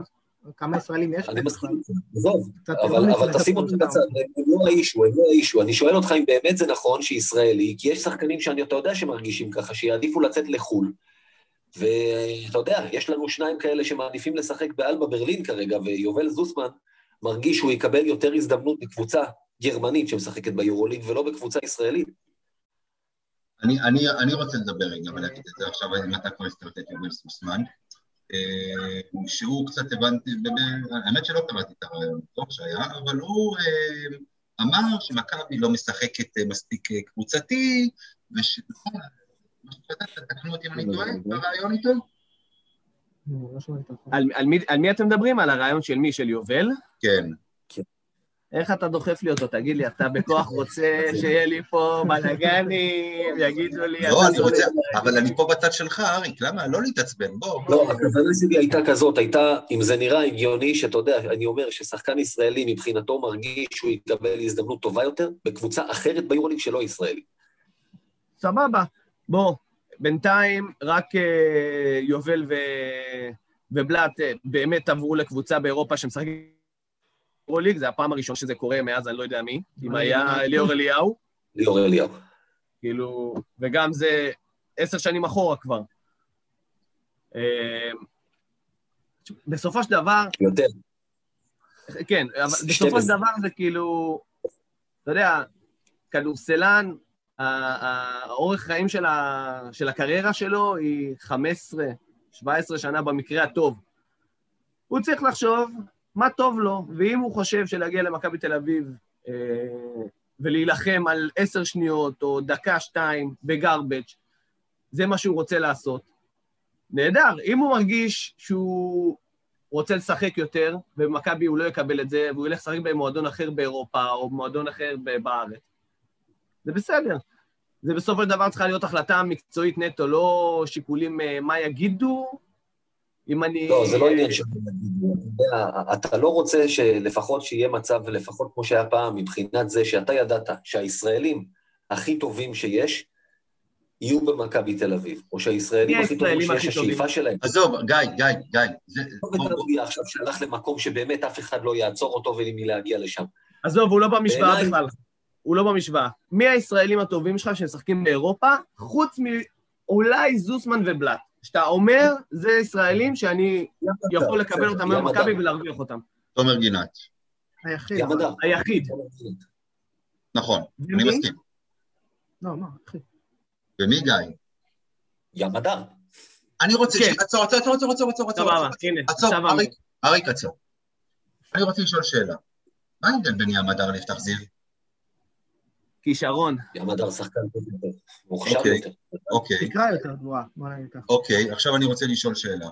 כמה ישראלים יש? אני מסכים עזוב, אבל, תשים אותך פונדאון. בצד, הם לא האישו, הם לא האישו. אני שואל אותך אם באמת זה נכון שישראלי, כי יש שחקנים שאתה יודע שמרגישים ככה, שיעדיפו לצאת לחו"ל. ואתה יודע, יש לנו שניים כאלה שמעדיפים לשחק באלבה ברלין כרגע, ויובל זוסמן מרגיש שהוא יקבל יותר הזדמנות בקבוצה גרמנית שמשחקת ביורוליג, ולא בקבוצה ישראלית. אני, אני, אני רוצה לדבר רגע ולהגיד את זה עכשיו, אם אתה כבר הזכרת את יובל סוסמן, אה, שהוא קצת הבנתי, האמת שלא קראתי את הרעיון טוב שהיה, אבל הוא אה, אמר שמכבי לא משחקת אה, מספיק קבוצתי, ושנכון, אותי אם אני טועה, איתו? לא את החוק. על, מי, אתם מדברים? על הרעיון של מי? של יובל? כן. איך אתה דוחף לי אותו? תגיד לי, אתה בכוח רוצה שיהיה לי פה בלאגנים, יגידו לי... לא, אני רוצה, אבל אני פה בצד שלך, אריק, למה? לא להתעצבן, בוא, לא. הכוונה שלי הייתה כזאת, הייתה, אם זה נראה הגיוני, שאתה יודע, אני אומר ששחקן ישראלי מבחינתו מרגיש שהוא יקבל הזדמנות טובה יותר בקבוצה אחרת ביורוליג שלא ישראלי. סבבה. בוא, בינתיים רק אה, יובל ו... ובלאט אה, באמת עברו לקבוצה באירופה שמשחקת פרוליג, זה הפעם הראשונה שזה קורה מאז אני לא יודע מי, אם היה ליאור אליהו, ליאור אליהו. כאילו, וגם זה עשר שנים אחורה כבר. אה, בסופו של דבר, יותר. כן, אבל בסופו בס- של דבר זה כאילו, אתה יודע, כדורסלן, האורך חיים של, ה, של הקריירה שלו היא 15, 17 שנה במקרה הטוב. הוא צריך לחשוב מה טוב לו, ואם הוא חושב שלהגיע למכבי תל אביב אה, ולהילחם על עשר שניות או דקה, שתיים, בגרבג', זה מה שהוא רוצה לעשות. נהדר. אם הוא מרגיש שהוא רוצה לשחק יותר, ובמכבי הוא לא יקבל את זה, והוא ילך לשחק במועדון אחר באירופה, או במועדון אחר בארץ. זה בסדר. זה בסופו של דבר צריכה להיות החלטה מקצועית נטו, לא שיקולים אה, מה יגידו, אם אני... לא, זה לא עניין של... אתה יודע, אתה לא רוצה שלפחות שיהיה מצב, לפחות כמו שהיה פעם, מבחינת זה שאתה ידעת שהישראלים הכי טובים שיש, יהיו במכבי תל אביב, או שהישראלים הכי טובים שיש? השאיפה שלהם. עזוב, גיא, גיא, גיא, זה... לא עכשיו שהלך למקום שבאמת אף אחד לא יעצור אותו ומלהגיע לשם. עזוב, הוא לא במשוואה בכלל. הוא לא במשוואה. מי הישראלים הטובים שלך שמשחקים באירופה, חוץ מאולי זוסמן ובלאט? שאתה אומר, זה ישראלים שאני יכול לקבל אותם היום ים במכבי הדר. ולהרוויח אותם. תומר גינת. היחיד. היחיד. נכון, אני? מסכים. לא, מה, אחי. ומי גיא? ים הדר. אני רוצה... כן. עצור, עצור, עצור, עצור, עצור, עצור, עצור. סבבה, הנה, עצור, אריק, עצור. אני רוצה לשאול שאלה. מה ההבדל בין ים הדר ליפתח זיו? כישרון. ים הדר שחקן טוב יותר, מוכשר אוקיי. יותר. אוקיי, תקרה יותר גבוהה, בוא נגיד ככה. אוקיי, עכשיו אני רוצה לשאול שאלה.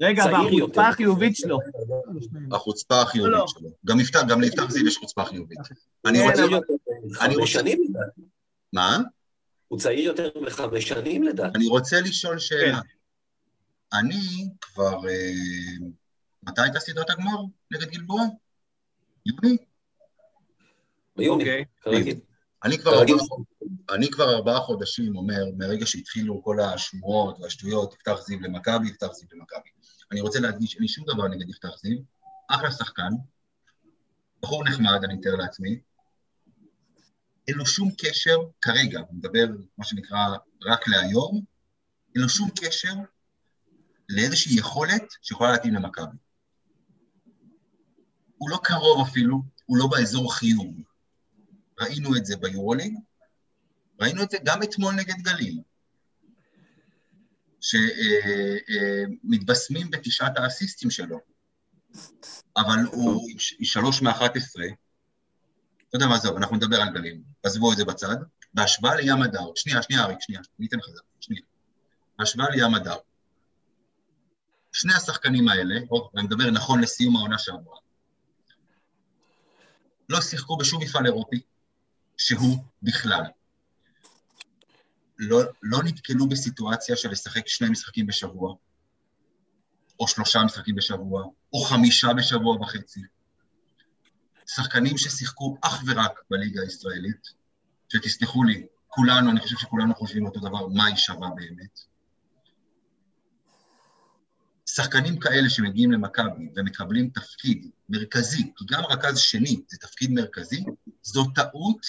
רגע, והחוצפה. החיובית שלו. החוצפה לא. החיובית שלו. גם יפתח, גם ליפתח זיו יש חוצפה חיובית. אני רוצה... אני רוצה-. מה? הוא צעיר יותר מחמש שנים לדעתי. אני רוצה לשאול שאלה. כן. אני כבר... אה, מתי הייתה סדרת הגמר נגד גלבוע? יוני? ביוני, אוקיי. כרגיל. אני כבר. ארבעה- אני כבר ארבעה חודשים אומר, מרגע שהתחילו כל השמועות והשטויות, יפתח זיו למכבי, יפתח זיו למכבי. אני רוצה להדגיש, אין לי שום דבר נגד יפתח זיו, אחלה שחקן, בחור נחמד, אני מתאר לעצמי, אין לו שום קשר, כרגע, אני מדבר, מה שנקרא, רק להיום, אין לו שום קשר לאיזושהי יכולת שיכולה להתאים למכבי. הוא לא קרוב אפילו, הוא לא באזור חיוב. ראינו את זה ביורוליג, ראינו את זה גם אתמול נגד גליל, שמתבשמים בתשעת האסיסטים שלו, אבל הוא שלוש מאחת עשרה, אתה יודע מה זה, אנחנו נדבר על גליל, עזבו את זה בצד, בהשוואה לים הדר, שנייה, שנייה אריק, שנייה, אני אתן לך את זה, שנייה, בהשוואה לים הדר, שני השחקנים האלה, או, אני מדבר נכון לסיום העונה שעברה, לא שיחקו בשום מפעל אירופי, שהוא בכלל. לא, לא נתקלו בסיטואציה של לשחק שני משחקים בשבוע, או שלושה משחקים בשבוע, או חמישה בשבוע וחצי. שחקנים ששיחקו אך ורק בליגה הישראלית, שתסלחו לי, כולנו, אני חושב שכולנו חושבים אותו דבר, מה היא שווה באמת. שחקנים כאלה שמגיעים למכבי ומקבלים תפקיד מרכזי, כי גם רכז שני זה תפקיד מרכזי, זו טעות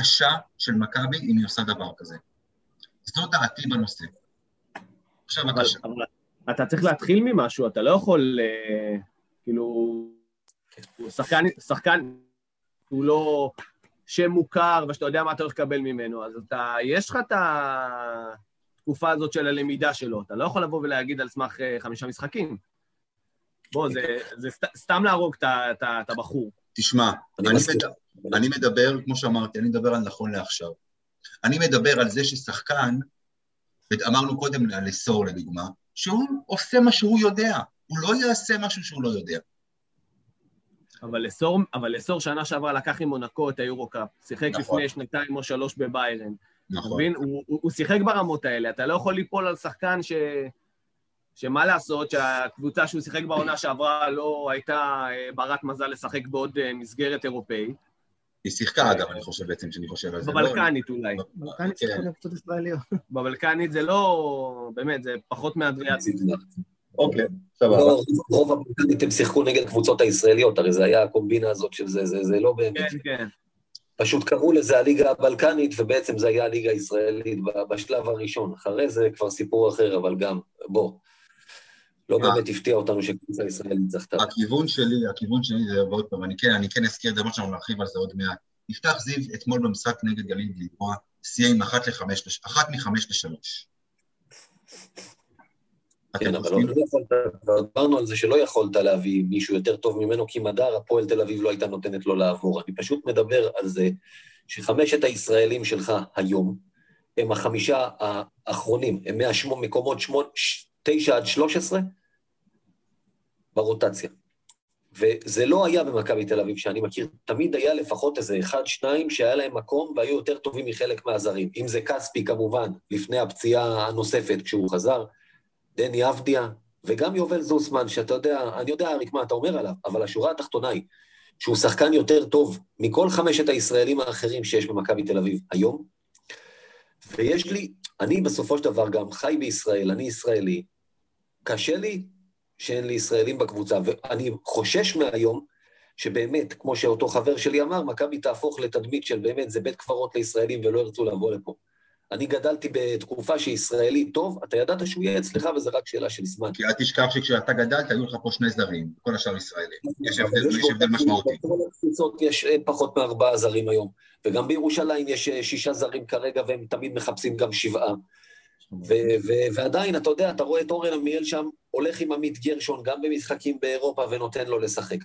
קשה של מכבי אם היא עושה דבר כזה. זו דעתי בנושא. עכשיו בבקשה. אתה צריך להתחיל ממשהו, אתה לא יכול, אה, כאילו, הוא שחקן, שחקן, הוא לא שם מוכר, ושאתה יודע מה אתה הולך לקבל ממנו, אז אתה, יש לך את התקופה הזאת של הלמידה שלו, אתה לא יכול לבוא ולהגיד על סמך אה, חמישה משחקים. בוא, זה, זה סת, סתם להרוג את הבחור. תשמע, אני אני. מדבר, אני מדבר, כמו שאמרתי, אני מדבר על נכון לעכשיו. אני מדבר על זה ששחקן, אמרנו קודם על לסור לדוגמה, שהוא עושה מה שהוא יודע, הוא לא יעשה משהו שהוא לא יודע. אבל לסור, אבל לסור שנה שעברה לקח עם מונקו את היורו-קאפ, שיחק נכון. לפני שנתיים או שלוש בביירן. נכון. מבין? הוא, הוא, הוא שיחק ברמות האלה, אתה לא יכול ליפול על שחקן ש... שמה לעשות, שהקבוצה שהוא שיחק בעונה שעברה לא הייתה אה, ברת מזל לשחק בעוד אה, מסגרת אירופאית, היא שיחקה אגב, אני חושב בעצם, כשאני חושב על זה. לא- בבלקנית אולי. בלקנית כן. שיחקו קבוצות ישראליות. בבלקנית זה לא... באמת, זה פחות מאדריאטי. אוקיי, סבבה. לא, רוב הבלקנית הם שיחקו נגד קבוצות הישראליות, הרי זה היה הקומבינה הזאת של זה, זה, זה לא באמת. כן, כן. פשוט קראו לזה הליגה הבלקנית, ובעצם זה היה הליגה הישראלית בשלב הראשון. אחרי זה כבר סיפור אחר, אבל גם, בוא, לא אה. באמת הפתיע אותנו שקבוצה ישראלית זכתה. הכיוון שלי, הכיוון שלי זה, ועוד פעם, אני כן, אני כן אזכיר את זה, למרות שאנחנו נרחיב על זה עוד מעט. יפתח זיו אתמול במשחק נגד גליל גלבוע, סיים עם אחת לחמש, אחת מחמש לשלוש. כן, אבל לא יכולת, דיברנו על זה שלא יכולת להביא מישהו יותר טוב ממנו, כי מדר, הפועל תל אביב לא הייתה נותנת לו לעבור. אני פשוט מדבר על זה שחמשת הישראלים שלך היום, הם החמישה האחרונים, הם מהשמונה מקומות שמונה, ש- תשע עד שלוש עשרה ברוטציה. וזה לא היה במכבי תל אביב שאני מכיר, תמיד היה לפחות איזה אחד, שניים שהיה להם מקום והיו יותר טובים מחלק מהזרים. אם זה כספי כמובן, לפני הפציעה הנוספת כשהוא חזר, דני אבדיה, וגם יובל זוסמן, שאתה יודע, אני יודע, אריק, מה אתה אומר עליו, אבל השורה התחתונה היא שהוא שחקן יותר טוב מכל חמשת הישראלים האחרים שיש במכבי תל אביב היום. ויש לי, אני בסופו של דבר גם חי בישראל, אני ישראלי, קשה לי שאין לי ישראלים בקבוצה, ואני חושש מהיום שבאמת, כמו שאותו חבר שלי אמר, מכבי תהפוך לתדמית של באמת, זה בית קברות לישראלים ולא ירצו לבוא לפה. אני גדלתי בתקופה שישראלי טוב, אתה ידעת שהוא יהיה אצלך וזה רק שאלה של זמן. כי אל תשכח שכשאתה גדלת, היו לך פה שני זרים, כל השאר ישראלים. יש הבדל, יש הבדל משמעותי. בכל הקבוצות יש אה, פחות מארבעה זרים היום, וגם בירושלים יש אה, שישה זרים כרגע, והם תמיד מחפשים גם שבעה. ועדיין, אתה יודע, אתה רואה את אורן עמיאל שם, הולך עם עמית גרשון גם במשחקים באירופה ונותן לו לשחק.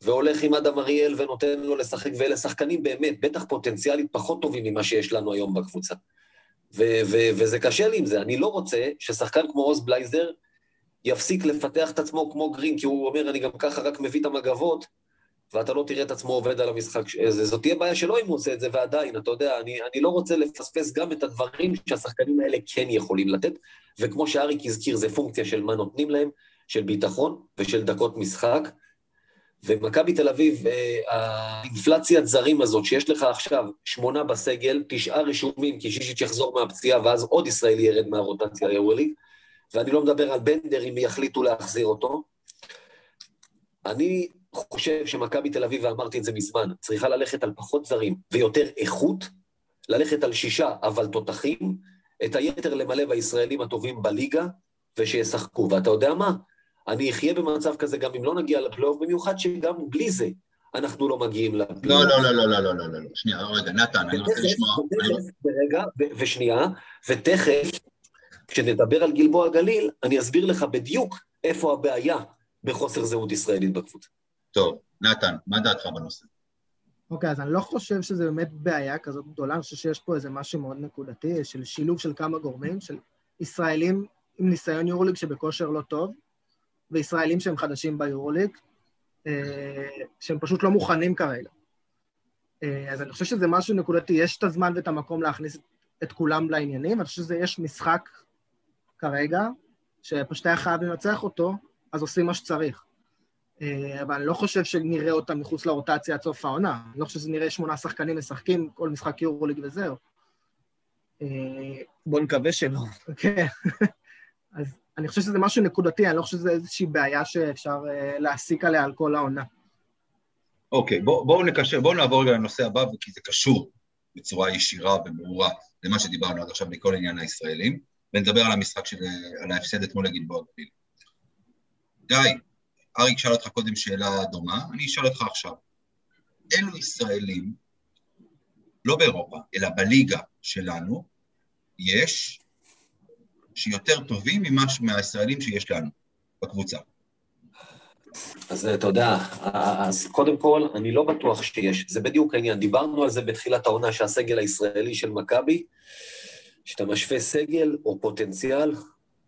והולך עם אדם אריאל ונותן לו לשחק, ואלה שחקנים באמת, בטח פוטנציאלית פחות טובים ממה שיש לנו היום בקבוצה. ו- ו- וזה קשה לי עם זה. אני לא רוצה ששחקן כמו עוז בלייזר יפסיק לפתח את עצמו כמו גרין, כי הוא אומר, אני גם ככה רק מביא את המגבות, ואתה לא תראה את עצמו עובד על המשחק. זאת תהיה בעיה שלו אם הוא עושה את זה, ועדיין, אתה יודע, אני, אני לא רוצה לפספס גם את הדברים שהשחקנים האלה כן יכולים לתת, וכמו שאריק הזכיר, זה פונקציה של מה נותנים להם, של ביטחון ושל דקות משחק. ומכבי תל אביב, אה, האינפלציית זרים הזאת, שיש לך עכשיו שמונה בסגל, תשעה רשומים, כי שישיץ' יחזור מהפציעה, ואז עוד ישראלי ירד מהרוטציה היורוליג, ואני לא מדבר על בנדר אם יחליטו להחזיר אותו. אני חושב שמכבי תל אביב, ואמרתי את זה מזמן, צריכה ללכת על פחות זרים ויותר איכות, ללכת על שישה אבל תותחים, את היתר למלא בישראלים הטובים בליגה, ושישחקו. ואתה יודע מה? אני אחיה במצב כזה גם אם לא נגיע לפלייאוף, במיוחד שגם בלי זה אנחנו לא מגיעים לפלייאוף. לא, לא, לא, לא, לא, לא, לא, לא. לא, שנייה, רגע, נתן, אני רוצה לשמוע. רגע, ושנייה, ותכף, כשנדבר על גלבוע גליל, אני אסביר לך בדיוק איפה הבעיה בחוסר זהות ישראלית בקבוצה. טוב, נתן, מה דעתך בנושא? אוקיי, אז אני לא חושב שזה באמת בעיה כזאת גדולה, אני חושב שיש פה איזה משהו מאוד נקודתי, של שילוב של כמה גורמים, של ישראלים עם ניסיון יורוליג שבכושר לא טוב, וישראלים שהם חדשים ביורוליג, אה, שהם פשוט לא מוכנים כרגע. אה, אז אני חושב שזה משהו נקודתי, יש את הזמן ואת המקום להכניס את כולם לעניינים, אני חושב שיש משחק כרגע, שפשוט היה חייב לנצח אותו, אז עושים מה שצריך. אה, אבל אני לא חושב שנראה אותם מחוץ לרוטציה עד סוף העונה. אני לא חושב שנראה שמונה שחקנים משחקים כל משחק יורוליג וזהו. בוא נקווה שלא. כן. אז אני חושב שזה משהו נקודתי, אני לא חושב שזה איזושהי בעיה שאפשר uh, להסיק עליה על כל העונה. אוקיי, okay, בואו בוא נקשר, בואו נעבור רגע לנושא הבא, כי זה קשור בצורה ישירה וברורה למה שדיברנו עד עכשיו מכל עניין הישראלים, ונדבר על המשחק של, על ההפסד אתמול לגלבוע גליל. גיא, אריק שאל אותך קודם שאלה דומה, אני אשאל אותך עכשיו. אילו ישראלים, לא באירופה, אלא בליגה שלנו, יש שיותר טובים ממה, מהישראלים שיש לנו בקבוצה. אז אתה יודע, אז קודם כל, אני לא בטוח שיש, זה בדיוק העניין. דיברנו על זה בתחילת העונה שהסגל הישראלי של מכבי, שאתה משווה סגל או פוטנציאל,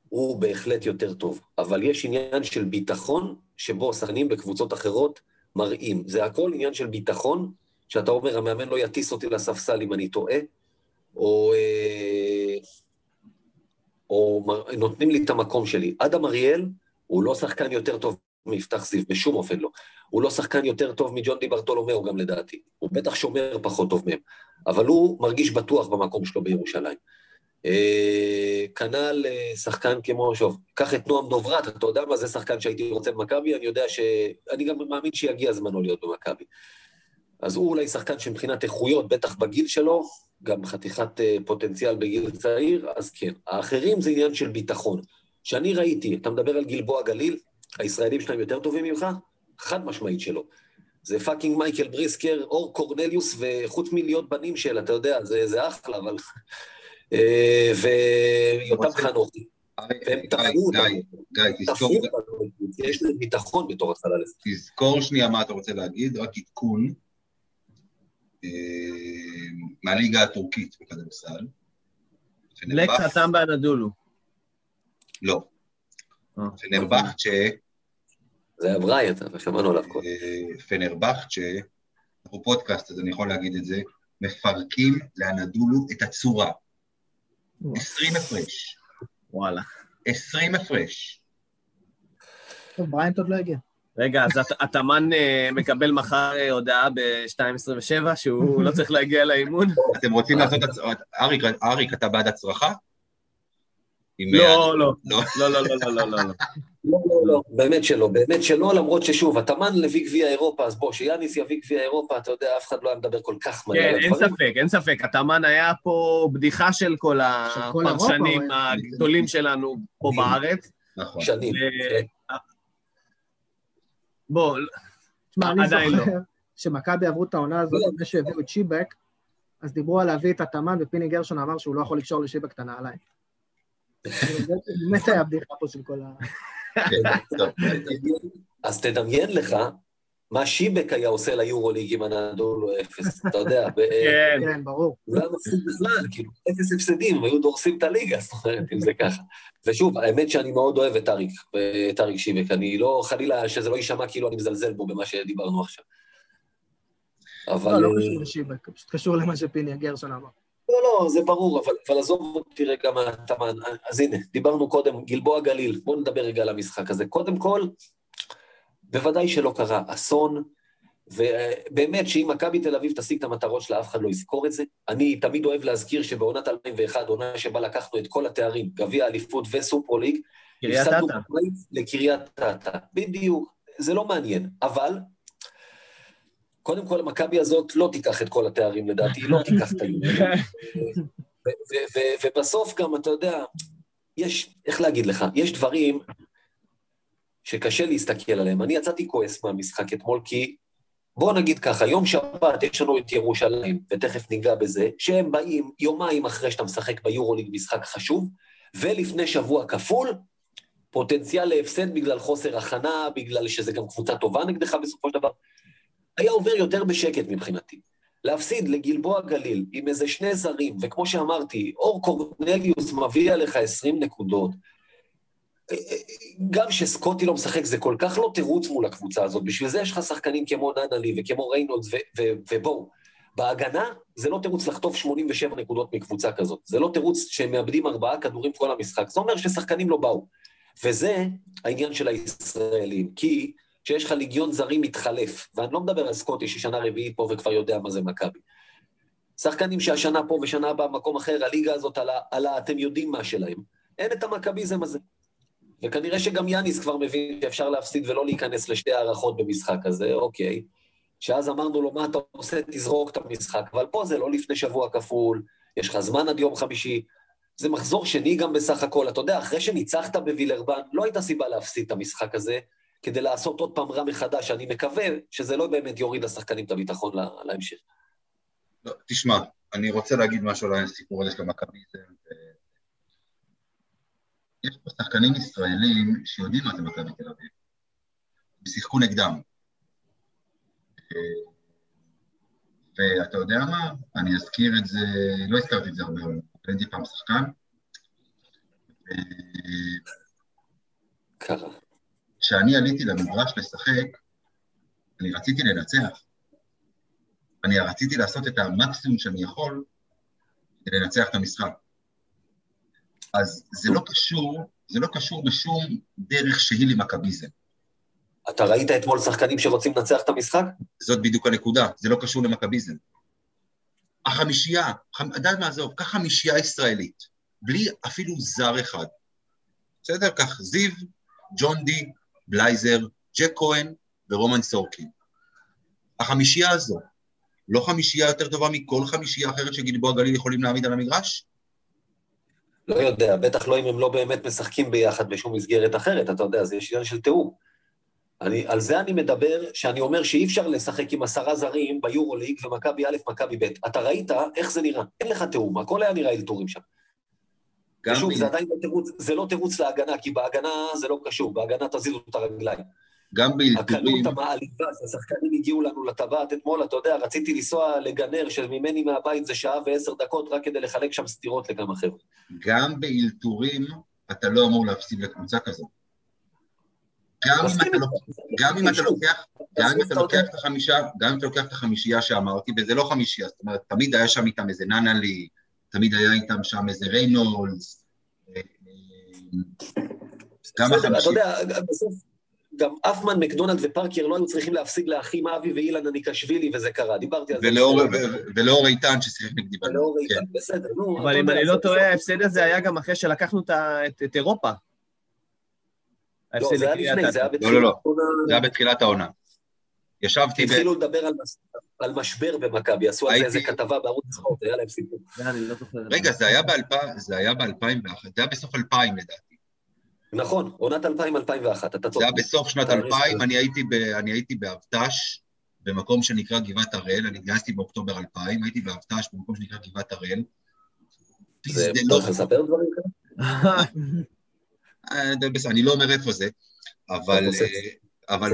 הוא בהחלט יותר טוב. אבל יש עניין של ביטחון, שבו שחקנים בקבוצות אחרות מראים. זה הכל עניין של ביטחון, שאתה אומר, המאמן לא יטיס אותי לספסל אם אני טועה, או... אה, או נותנים לי את המקום שלי. אדם אריאל הוא לא שחקן יותר טוב מיפתח זיו, בשום אופן לא. הוא לא שחקן יותר טוב מג'ון די ברטולומיאו גם לדעתי. הוא בטח שומר פחות טוב מהם, אבל הוא מרגיש בטוח במקום שלו בירושלים. אה, כנ"ל אה, שחקן כמו, שוב, קח את נועם דוברת, אתה יודע מה זה שחקן שהייתי רוצה במכבי, אני יודע ש... אני גם מאמין שיגיע זמנו להיות במכבי. אז הוא אולי שחקן שמבחינת איכויות, בטח בגיל שלו, גם חתיכת אה, פוטנציאל בגיל צעיר, אז כן. האחרים זה עניין של ביטחון. שאני ראיתי, אתה מדבר על גלבוע גליל, הישראלים שלהם יותר טובים ממך? חד משמעית שלא. זה fucking מייקל בריסקר, אור קורנליוס, וחוץ מלהיות בנים של, אתה יודע, זה, זה אחלה, אבל... אה, ויותם חנוכי. והם תפרו אותנו. גיא, תזכור... יש להם ביטחון בתור התחלה לזה. תזכור שנייה מה אתה רוצה להגיד, רק עדכון. אה, מהליגה הטורקית בכדורסל. לק חתם באנדולו. לא. אה. פנרבחצ'ה... זה היה בריינט, אבל שמענו עליו קודם. אה, פנרבחצ'ה, אנחנו פודקאסט, אז אני יכול להגיד את זה, מפרקים לאנדולו את הצורה. עשרים הפרש. וואלה. עשרים הפרש. טוב, בריינט עוד לא הגיע. רגע, אז התאמן אה, מקבל מחר אה, הודעה ב-2.27 שהוא לא צריך להגיע לאימון? אתם רוצים לעשות... אריק, אריק, אתה בעד הצרחה? לא, לא, לא, לא, לא, לא, לא, לא. לא, לא, לא, באמת שלא, באמת שלא, למרות ששוב, התאמן לביא גביע אירופה, אז בוא, שיאניס יביא גביע אירופה, אתה יודע, אף אחד לא היה מדבר כל כך מהר. כן, אין ספק, אין ספק, התאמן היה פה בדיחה של כל הפרשנים הגדולים שלנו פה בארץ. נכון. שנים. בוא, תשמע, אני זוכר שמכבי עברו את העונה הזאת לא. לפני שהביאו את שיבק, אז דיברו על להביא את התאמן, ופיני גרשון אמר שהוא לא יכול לקשור לשיבק את הנעליים. באמת היה בדיחה פה של כל ה... אז תדמיין לך מה שיבק היה עושה ליורוליג אם הנדולו אפס, אתה יודע. כן. כן, ברור. הוא לא היה מפסיד בכלל, כאילו, אפס הפסדים, הם היו דורסים את הליגה, זאת אומרת, אם זה ככה. ושוב, האמת שאני מאוד אוהב את אריק, את אריק שיבק, אני לא, חלילה, שזה לא יישמע כאילו אני מזלזל בו במה שדיברנו עכשיו. אבל... לא, לא קשור לשיבק, פשוט קשור למה שפיני גרשון אמר. לא, לא, זה ברור, אבל, אבל עזוב אותי רגע מהתאמן. אז הנה, דיברנו קודם, גלבוע גליל, בואו נדבר רגע על המשחק הזה. קודם כל, בוודאי שלא קרה אסון, ובאמת שאם מכבי תל אביב תשיג את המטרות שלה, אף אחד לא יזכור את זה. אני תמיד אוהב להזכיר שבעונת 2001, עונה שבה לקחנו את כל התארים, גביע אליפות וסופרוליג, קריית אתא. לקריית אתא. בדיוק, זה לא מעניין, אבל... קודם כל, המכבי הזאת לא תיקח את כל התארים, לדעתי, היא לא תיקח את ו- ובסוף גם, אתה יודע, יש, איך להגיד לך, יש דברים שקשה להסתכל עליהם. אני יצאתי כועס מהמשחק אתמול, כי בואו נגיד ככה, יום שבת יש לנו את ירושלים, ותכף ניגע בזה, שהם באים יומיים אחרי שאתה משחק ביורוליג משחק חשוב, ולפני שבוע כפול, פוטנציאל להפסד בגלל חוסר הכנה, בגלל שזה גם קבוצה טובה נגדך בסופו של דבר. היה עובר יותר בשקט מבחינתי. להפסיד לגלבוע גליל עם איזה שני זרים, וכמו שאמרתי, אור קורנליוס מביא עליך 20 נקודות. גם שסקוטי לא משחק, זה כל כך לא תירוץ מול הקבוצה הזאת. בשביל זה יש לך שחקנים כמו ננלי וכמו ריינולדס, ובואו, בהגנה זה לא תירוץ לחטוף 87 נקודות מקבוצה כזאת. זה לא תירוץ שהם מאבדים ארבעה כדורים כל המשחק. זה אומר ששחקנים לא באו. וזה העניין של הישראלים, כי כשיש לך ליגיון זרים מתחלף, ואני לא מדבר על סקוטי ששנה רביעית פה וכבר יודע מה זה מכבי. שחקנים שהשנה פה ושנה הבאה במקום אחר, הליגה הזאת על ה- על ה... אתם יודעים מה שלהם. אין את המכביזם הזה. וכנראה שגם יאניס כבר מבין שאפשר להפסיד ולא להיכנס לשתי הערכות במשחק הזה, אוקיי. שאז אמרנו לו, מה אתה עושה? תזרוק את המשחק. אבל פה זה לא לפני שבוע כפול, יש לך זמן עד יום חמישי. זה מחזור שני גם בסך הכל. אתה יודע, אחרי שניצחת בווילרבן, לא הייתה סיבה להפסיד את המשחק הזה, כדי לעשות עוד פעם רע מחדש. אני מקווה שזה לא באמת יוריד לשחקנים את הביטחון לה- להמשך. לא, תשמע, אני רוצה להגיד משהו על הסיפור הזה של המכביזם. ו- יש פה שחקנים ישראלים שיודעים מה זה מכבי תל אביב. הם שיחקו נגדם. אה, ואתה יודע מה? אני אזכיר את זה, לא הזכרתי את זה הרבה, אבל הייתי פעם שחקן. אה, קרה. כשאני עליתי למגרש לשחק, אני רציתי לנצח. אני רציתי לעשות את המקסימום שאני יכול כדי לנצח את המשחק. אז זה לא קשור, זה לא קשור בשום דרך שהיא למכביזם. אתה ראית אתמול שחקנים שרוצים לנצח את המשחק? זאת בדיוק הנקודה, זה לא קשור למכביזם. החמישייה, חמ- יודע מה, עזוב, קח חמישייה ישראלית, בלי אפילו זר אחד. בסדר? קח זיו, ג'ון די, בלייזר, ג'ק כהן ורומן סורקין. החמישייה הזו, לא חמישייה יותר טובה מכל חמישייה אחרת שגלבוע גליל יכולים להעמיד על המגרש? לא יודע, בטח לא אם הם לא באמת משחקים ביחד בשום מסגרת אחרת, אתה יודע, זה יש עניין של תיאום. אני, על זה אני מדבר, שאני אומר שאי אפשר לשחק עם עשרה זרים ביורוליג ומכבי א', מכבי ב'. אתה ראית איך זה נראה, אין לך תיאום, הכל היה נראה אלתורים שם. גם ושוב, ב- זה עדיין לא תירוץ, זה לא תירוץ להגנה, כי בהגנה זה לא קשור, בהגנה תזיזו את הרגליים. גם באלתורים, הקלות המעליבה שהשחקנים הגיעו לנו לטבעת אתמול, אתה יודע, רציתי לנסוע לגנר, שממני מהבית זה שעה ועשר דקות, רק כדי לחלק שם סטירות לכמה חבר'ה. גם באלתורים אתה לא אמור להפסיד לקבוצה כזו. גם אם אתה, לא, גם אם אתה שוב, לוקח, גם אם אתה לוקח. את החמישה, גם אם אתה לוקח את החמישייה שאמרתי, וזה לא חמישייה, זאת אומרת, תמיד היה שם איתם איזה ננלי, תמיד היה איתם שם איזה ריינולדס, אה, אה, גם בסדר, אתה. יודע, בסוף, גם אפמן, מקדונלד ופארקר לא היו צריכים להפסיד לאחים אבי ואילן הניקשווילי, וזה קרה, דיברתי על זה. ולאור- בסדר. ו- ולאור איתן ששיחק נגדי. ולאור כן. איתן, בסדר, נו. אבל אם אני לא טועה, ההפסד הזה היה גם אחרי שלקחנו את ה- את- את אירופה. לא, זה היה לפני, זה היה. בתחילת לא, לא. העונה. זה היה בתחילת העונה. ישבתי ב... התחילו לדבר על על משבר במכבי, עשו על זה איזה כתבה בערוץ ספורט, היה להם סיפור. זה לא. רגע, זה היה ב-2000, זה היה ב-2001, זה היה בסוף 2000 לדעתי. נכון, עונת 2000-2001, אתה זה צודק. היה בסוף שנת תאריך 2000, זה. אני הייתי, ב, אני הייתי באבט"ש, במקום שנקרא גבעת הראל, אני התגייסתי באוקטובר 2000, הייתי באבט"ש במקום שנקרא גבעת הראל. זה מותר לך לספר דברים כאלה? אה, זה אני לא אומר איפה זה, אבל. אה.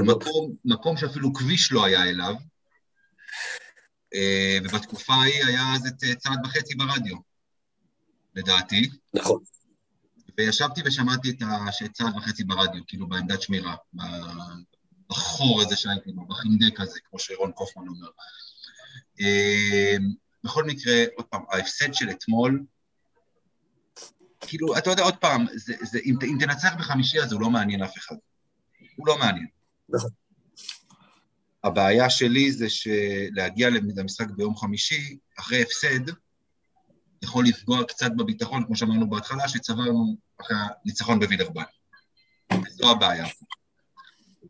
מקום, שאפילו כביש לא היה אליו, ובתקופה ההיא היה אז את אה, צעד וחצי ברדיו, לדעתי, נכון. וישבתי ושמעתי את צעד וחצי ברדיו, כאילו בעמדת שמירה, בחור הזה שהייתי בו, בחינדק הזה, כמו שרון קופמן אומר. אה, בכל מקרה, עוד פעם, ההפסד של אתמול, כאילו, אתה יודע, עוד פעם, זה, זה, אם, אם תנצח בחמישי אז הוא לא מעניין אף אחד. הוא לא מעניין. נכון. הבעיה שלי זה שלהגיע למשחק ביום חמישי, אחרי הפסד, יכול לפגוע קצת בביטחון, כמו שאמרנו בהתחלה, שצברנו אחרי הניצחון בווילרבן. זו הבעיה.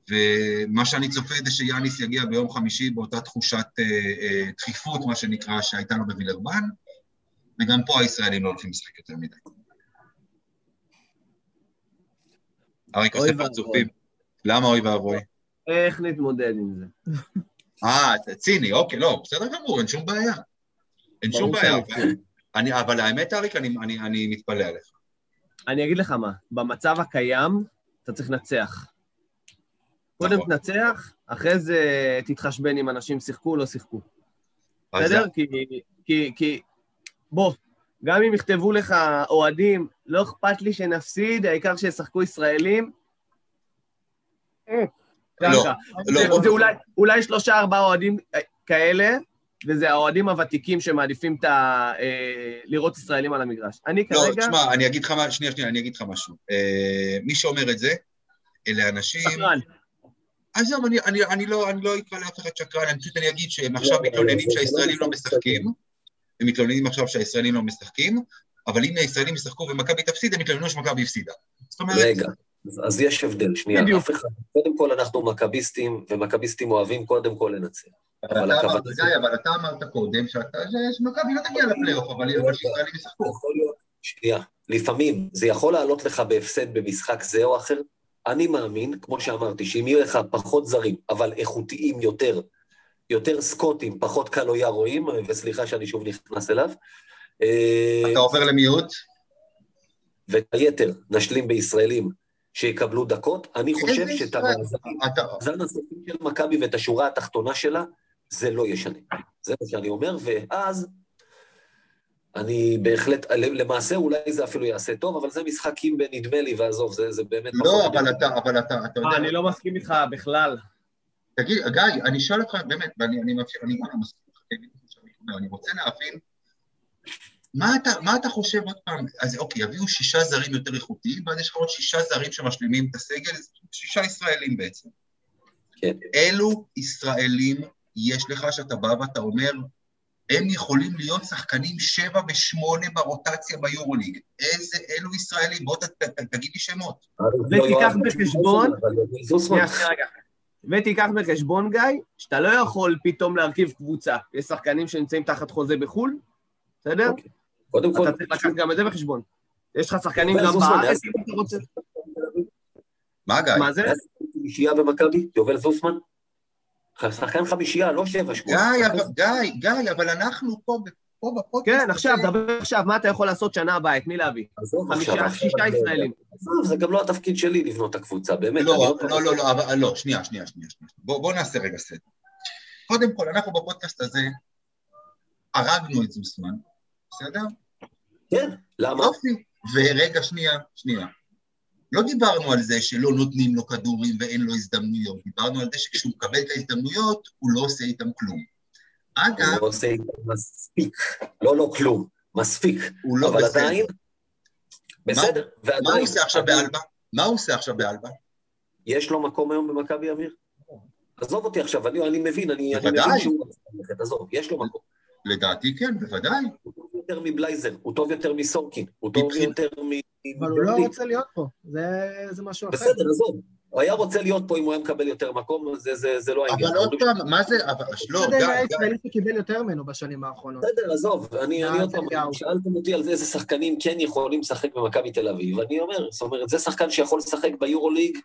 ומה שאני צופה זה שיאניס יגיע ביום חמישי באותה תחושת אה, אה, דחיפות, מה שנקרא, שהייתה לו בווילרבן, וגם פה הישראלים לא הולכים לשחק יותר מדי. אריק אוי עושה ואבוי. פרצופים. למה אוי ואבוי? איך נתמודד עם זה? אה, אתה ציני, אוקיי, לא, בסדר גמור, אין שום בעיה. אין שום בעיה. אני, אבל האמת, אריק, אני, אני, אני מתפלא עליך. אני אגיד לך מה, במצב הקיים אתה צריך לנצח. קודם נכון. תנצח, אחרי זה תתחשבן אם אנשים שיחקו או לא שיחקו. בסדר? כי, כי, כי, בוא, גם אם יכתבו לך אוהדים, לא אכפת לי שנפסיד, העיקר שישחקו ישראלים. אה, לא. לא, אולי, שלושה, ארבעה אוהדים אה, כאלה, וזה האוהדים הוותיקים שמעדיפים את ה... אה, לראות ישראלים על המגרש. אני לא, כרגע... תשמע, אני אגיד לך מה, שנייה, שנייה, אני אגיד לך משהו. אה, מי שאומר את זה, אלה אנשים... שקרן. עזוב, אני, אני, אני, לא, אני לא אקרא לאף אחד שקרן, אני פשוט אני אגיד שהם עכשיו לא, מתלוננים שהישראלים לא לא משחקים, הם מתלוננים עכשיו שהישראלים לא משחקים, אבל אם הישראלים ישחקו ומכבי תפסיד, הם יתלוננו שמכבי הפסידה. זאת אומרת, רגע, אז- יש הבדל, שנייה. בדיוק. אף אחד, קודם כל אנחנו מכביסטים, ומכביסטים אוהבים קודם כל לנצח. אבל אתה אמרת, גיא, אבל אתה אמרת קודם שאתה- שמכבי לא תגיע לפלייאוף, אבל שישראלים ישחקו. שנייה, לפעמים זה יכול לעלות לך בהפסד במשחק זה או אחר. אני מאמין, כמו שאמרתי, שאם יהיו לך פחות זרים, אבל איכותיים יותר, יותר סקוטים, פחות קלויה רואים, וסליחה שאני שוב נכנס אליו, אה, אתה עובר למיעוט? ואת היתר נשלים בישראלים שיקבלו דקות, אני חושב איזה שאת? המאזן הסופי של מכבי ואת השורה התחתונה שלה, זה לא ישנה. זה מה שאני אומר, ואז אני בהחלט, למעשה אולי זה אפילו יעשה טוב, אבל זה משחקים בנדמה לי, ועזוב, זה, זה באמת... לא, אבל אתה, אבל אתה, אתה אה, יודע... אני לא מסכים איתך בכלל. תגיד, גיא, אני שואל אותך, באמת, ואני אני מאפשר, אני לא מסכים איתך, אני רוצה להבין, מה אתה, מה אתה חושב עוד פעם, אז אוקיי, יביאו שישה זרים יותר איכותיים, ואז יש לך עוד שישה זרים שמשלימים את הסגל, שישה ישראלים בעצם. כן. אילו ישראלים יש לך שאתה בא ואתה אומר, הם יכולים להיות שחקנים שבע ושמונה ברוטציה ביורוליג. איזה, אילו ישראלים? בוא ת, ת, ת, תגיד לי שמות. לא ותיקח בחשבון- רגע. ותיקח בחשבון, גיא, שאתה לא יכול פתאום להרכיב קבוצה. יש שחקנים שנמצאים תחת חוזה בחו"ל, בסדר? אוקיי. קודם כל, אתה צריך לקחת גם את זה בחשבון. יש לך שחקנים גם בארץ, אם אתה רוצה. מה, גיא? מה זה? חמישייה במכבי, יובל זוסמן? שחקן חמישייה, לא שבע, שמונה. גיא, גיא, אבל אנחנו פה, ב- פה בפודקאסט... כן, עכשיו, דבר עכשיו, מה אתה יכול לעשות שנה הבאה? את מי להביא? שישה לא. ישראלים. עזוב, זה גם לא התפקיד שלי לבנות את הקבוצה, באמת. לא, לא, לא, לא, אבל לא, שנייה, שנייה, שנייה. שנייה. בוא, בוא נעשה רגע סדר. קודם כל, אנחנו בפודקאסט הזה הרגנו את זוסמן, בסדר? כן, למה? יופי. ורגע, שנייה, שנייה. לא דיברנו על זה שלא נותנים לו כדורים ואין לו הזדמנויות, דיברנו על זה שכשהוא מקבל את ההזדמנויות, הוא לא עושה איתם כלום. הוא אגב, לא עושה איתם מספיק. לא, לא כלום. מספיק. הוא לא אבל בסדר. עדיין... בסדר, מה הוא ועדיין... עושה עכשיו באלבה? מה הוא עושה עכשיו באלבה? יש לו מקום היום במכבי אמיר? עזוב אותי עכשיו, אני, אני מבין, אני, אני. מבין שהוא עזוב, יש לו מקום. לדעתי כן, בוודאי. יותר מבלייזר, הוא טוב יותר מסורקין, הוא טוב יותר מ... אבל הוא לא. רוצה להיות פה, זה, זה משהו אחר. בסדר, עזוב. הוא היה רוצה להיות פה אם הוא היה מקבל יותר מקום, זה, זה, זה לא העניין. אבל עוד פעם, מה זה, אבל, לא לא, יודע אם גיא, היה גיא, ישראלי שקיבל יותר ממנו בשנים האחרונות. בסדר, עזוב, אני, אני עוד פעם. שאלתם אותי על זה איזה שחקנים כן יכולים לשחק במכבי תל אביב, אני אומר, זאת אומרת, זה שחקן שיכול לשחק ביורוליג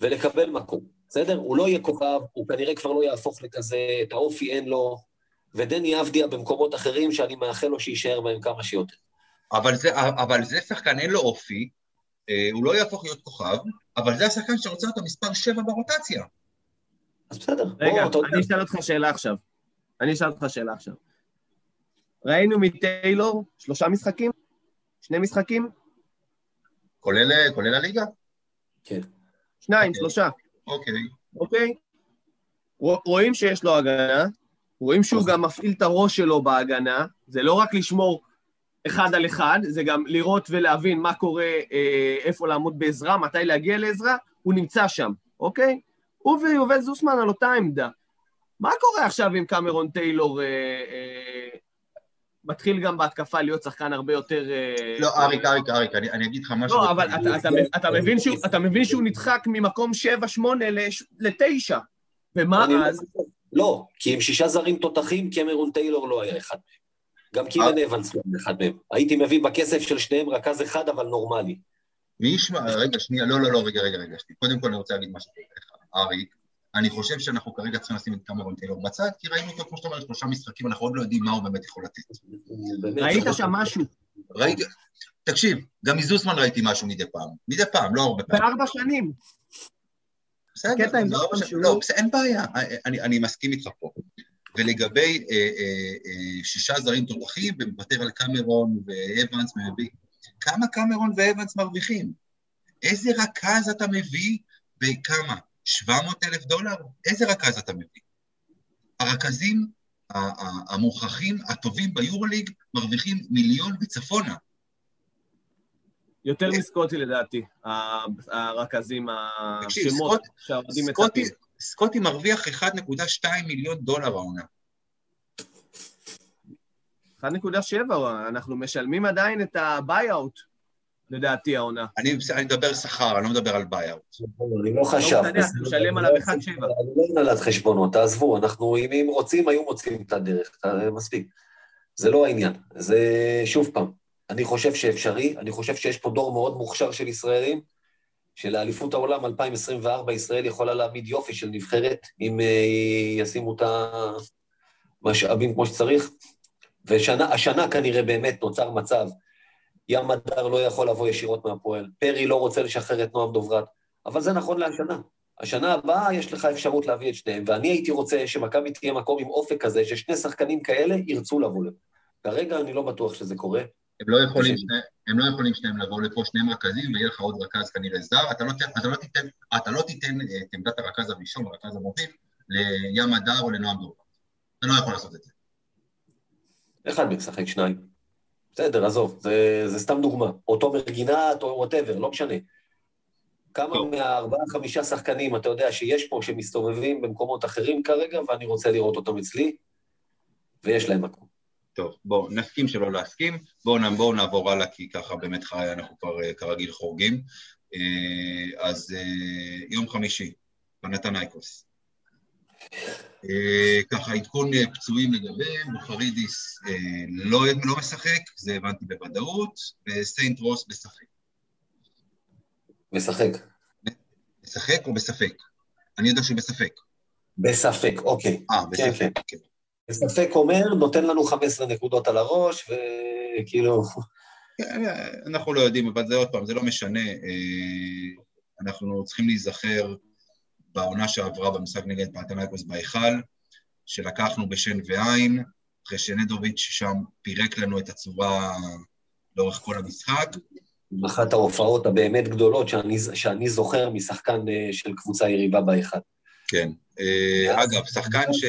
ולקבל מקום, בסדר? הוא לא יהיה כוכב, הוא כנראה כבר לא יהפוך לכזה, את האופי אין לו, ודני אבדיה במקומות אחרים שאני מאחל לו שיישאר בהם כמה שיותר. אבל זה, אבל זה שחקן, אין לו אופי, אה, הוא לא יהפוך להיות כוכב, אבל זה השחקן שרוצה אותו מספר 7 ברוטציה. אז בסדר. רגע, בוא. אני אשאל אותך שאלה עכשיו. אני אשאל אותך שאלה עכשיו. ראינו מטיילור שלושה משחקים? שני משחקים? כולל, כולל הליגה? כן. שניים, אוקיי. שלושה, אוקיי. אוקיי? רוא- רואים שיש לו הגנה, רואים שהוא גם מפעיל את הראש שלו בהגנה, זה לא רק לשמור אחד על אחד, זה גם לראות ולהבין מה קורה, אה, איפה לעמוד בעזרה, מתי להגיע לעזרה, הוא נמצא שם, אוקיי? הוא ויובל זוסמן על אותה עמדה. מה קורה עכשיו עם קמרון טיילור אה, אה, מתחיל גם בהתקפה להיות שחקן הרבה יותר... אה, לא, אריק, אריק, אריק, אני, אני אגיד לך משהו. לא, אבל אתה, אתה, אתה, מבין שהוא, אתה מבין שהוא נדחק ממקום 7-8 ל-9. ומה לא אז? לא, כי עם שישה זרים תותחים, קמרון טיילור לא היה אחד מהם. גם קירן אבנס לא היה אחד מהם. הייתי מביא בכסף של שניהם רכז אחד, אבל נורמלי. מי ישמע, רגע, שנייה, לא, לא, לא, רגע, רגע, רגע, שנייה. קודם כל אני רוצה להגיד משהו לך, אריק. אני חושב שאנחנו כרגע צריכים לשים את קמרון טיילור בצד, כי ראינו אותו, כמו שאתה אומר, שלושה משחקים, אנחנו עוד לא יודעים מה הוא באמת יכול לתת. ראית שם משהו? ראיתי, תקשיב, גם מזוסמן ראיתי משהו מדי פעם. מדי פעם, לא הרבה פעמים. בארבע שנים. בסדר, עם לא, שהוא- לא, אין בעיה, אני, אני מסכים איתך פה. ולגבי אה, אה, אה, שישה זרים תותחים, ומוותר על קמרון ואבנס, מביא, כמה קמרון ואבנס מרוויחים? איזה רכז אתה מביא בכמה? 700 אלף דולר? איזה רכז אתה מביא? הרכזים המוכחים, הטובים ביורוליג, מרוויחים מיליון וצפונה. יותר מסקוטי לדעתי, ה- הרכזים, השמות שהאוהדים מצפים. סקוטי מרוויח 1.2 מיליון דולר העונה. 1.7, אנחנו משלמים עדיין את ה-buyout, לדעתי, העונה. אני, אני מדבר שכר, אני לא מדבר על buyout. אני לא חשב. משנה, אתה משלם עליו 1.7. אני לא מנהלת חשבונות, תעזבו, אנחנו, אם הם רוצים, היו מוצאים את הדרך, מספיק. זה לא העניין. זה, שוב פעם, אני חושב שאפשרי, אני חושב שיש פה דור מאוד מוכשר של ישראלים, שלאליפות העולם 2024 ישראל יכולה להעמיד יופי של נבחרת, אם אה, ישימו את המשאבים כמו שצריך. והשנה כנראה באמת נוצר מצב, ים הדר לא יכול לבוא ישירות מהפועל, פרי לא רוצה לשחרר את נועם דוברת, אבל זה נכון להשנה. השנה הבאה יש לך אפשרות להביא את שניהם, ואני הייתי רוצה שמכבי תהיה מקום עם אופק כזה, ששני שחקנים כאלה ירצו לבוא לפה. כרגע אני לא בטוח שזה קורה. הם לא יכולים, שני, הם לא יכולים שניהם לבוא לפה, שניהם רכזים, ויהיה לך עוד רכז כנראה זר, אתה לא, אתה לא תיתן, אתה לא תיתן אה, את עמדת הרכז הראשון, הרכז המוביל, לים מדר או לנועם דור. אתה לא יכול לעשות את זה. אחד משחק שניים. בסדר, עזוב, זה, זה סתם דוגמה. או תומר גינת או whatever, לא משנה. כמה טוב. מהארבעה, חמישה שחקנים, אתה יודע, שיש פה, שמסתובבים במקומות אחרים כרגע, ואני רוצה לראות אותם אצלי, ויש להם מקום. טוב, בואו נסכים שלא להסכים, בואו בואו נעבור הלאה, כי ככה באמת חי, אנחנו כבר אה, כרגיל חורגים. אה, אז אה, יום חמישי, פנתנייקוס. ככה, עדכון פצועים לגביהם, בוכרידיס אה, לא, לא משחק, זה הבנתי בוודאות, וסיינט רוס בספק. משחק. משחק או בספק? אני יודע שהוא בספק. בספק, אוקיי. אה, כן, בספק. כן. כן. בספק אומר, נותן לנו 15 נקודות על הראש, וכאילו... כן, אנחנו לא יודעים, אבל זה עוד פעם, זה לא משנה. אה, אנחנו צריכים להיזכר בעונה שעברה במשחק נגד פנתנייקוס בהיכל, שלקחנו בשן ועין, אחרי שנדוביץ' שם פירק לנו את הצורה לאורך כל המשחק. אחת ההופעות הבאמת גדולות שאני, שאני זוכר משחקן אה, של קבוצה יריבה באחד. כן. אה, אגב, שחקן ש...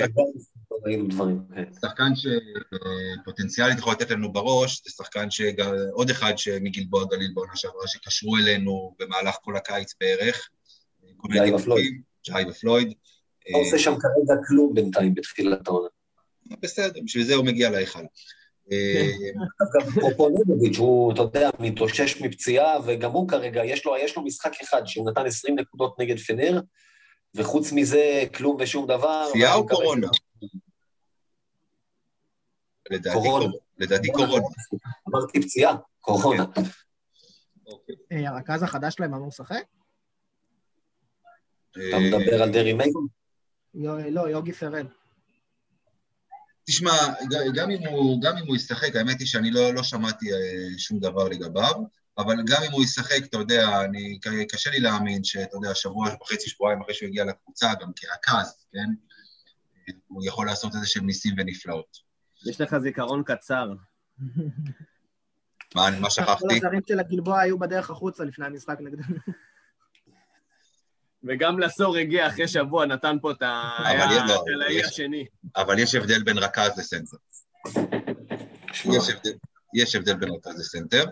ראינו דברים, כן. שחקן שפוטנציאלית יכול לתת לנו בראש, זה שחקן שגם, עוד אחד מגלבוע גליל בעונה שעברה, שקשרו אלינו במהלך כל הקיץ בערך. ג'אי ופלויד. ג'אי ופלויד. לא עושה שם כרגע כלום בינתיים בתחילת העונה. בסדר, בשביל זה הוא מגיע להיכל. אגב, פופולנוביץ', הוא, אתה יודע, מתאושש מפציעה, וגם הוא כרגע, יש לו, יש לו משחק אחד שהוא נתן 20 נקודות נגד פנר, וחוץ מזה, כלום ושום דבר. פציעה או קורונה? לדעתי קורונה. לדעתי קורונה. אמרתי פציעה, קורונה. אוקיי. אה, הרכז החדש שלהם אמור לשחק? אתה מדבר על דרי מייסון? יו- לא, יוגי פרל. תשמע, גם אם הוא, גם אם הוא ישחק, האמת היא שאני לא, לא שמעתי אה, שום דבר לגביו. אבל גם אם הוא ישחק, אתה יודע, אני, קשה לי להאמין שאתה יודע, שבוע וחצי, שבועיים אחרי שהוא הגיע לקבוצה, גם כרכז, כן? הוא יכול לעשות איזה שהם ניסים ונפלאות. יש לך זיכרון קצר. מה, מה שכחתי? כל הזרים של הגלבוע היו בדרך החוצה לפני המשחק נגדנו. וגם לסור הגיע אחרי שבוע, נתן פה את האי לא, השני. אבל יש הבדל בין רכז לסנטר. יש הבדל בין רכז לסנטר.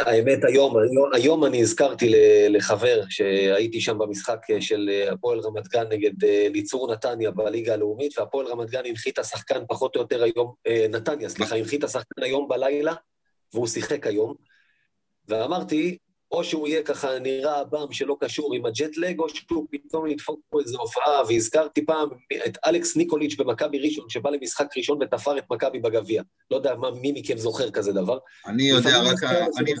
האמת, היום, היום אני הזכרתי לחבר שהייתי שם במשחק של הפועל רמת גן נגד אה, ליצור נתניה בליגה הלאומית, והפועל רמת גן הנחית השחקן פחות או יותר היום, אה, נתניה, סליחה, הנחית השחקן היום בלילה, והוא שיחק היום. ואמרתי, או שהוא יהיה ככה נראה באם שלא קשור עם הג'טלג, או שהוא פתאום ידפוק פה איזו הופעה, והזכרתי פעם את אלכס ניקוליץ' במכבי ראשון, שבא למשחק ראשון ותפר את מכבי בגביע. לא יודע מה, מי מכם זוכר כזה דבר. אני יודע, רק... אני...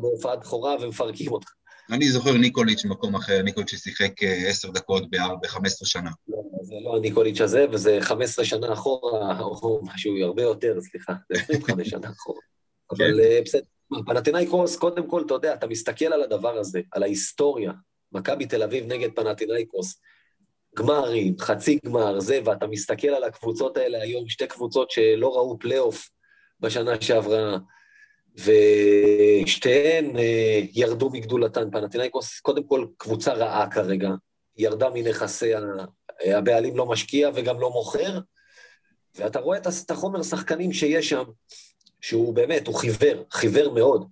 בהופעת בכורה ומפרקים אותך. אני זוכר ניקוליץ' במקום אחר, ניקוליץ' ששיחק אה, עשר דקות ב-15 שנה. לא, זה לא הניקוליץ' הזה, וזה 15 שנה אחורה, או משהו הרבה יותר, סליחה, זה 25 שנה אחורה. כן. אבל אה, בסדר. פנאתינאיקוס, קודם כל, אתה יודע, אתה מסתכל על הדבר הזה, על ההיסטוריה, מכבי תל אביב נגד פנאתינאיקוס, גמרים, חצי גמר, זה, ואתה מסתכל על הקבוצות האלה היום, שתי קבוצות שלא ראו פלייאוף בשנה שעברה, ושתיהן אה, ירדו מגדולתן. פנטינאיקוס, קודם כל, קבוצה רעה כרגע, ירדה מנכסיה, הבעלים לא משקיע וגם לא מוכר, ואתה רואה את החומר שחקנים שיש שם, שהוא באמת, הוא חיוור, חיוור מאוד.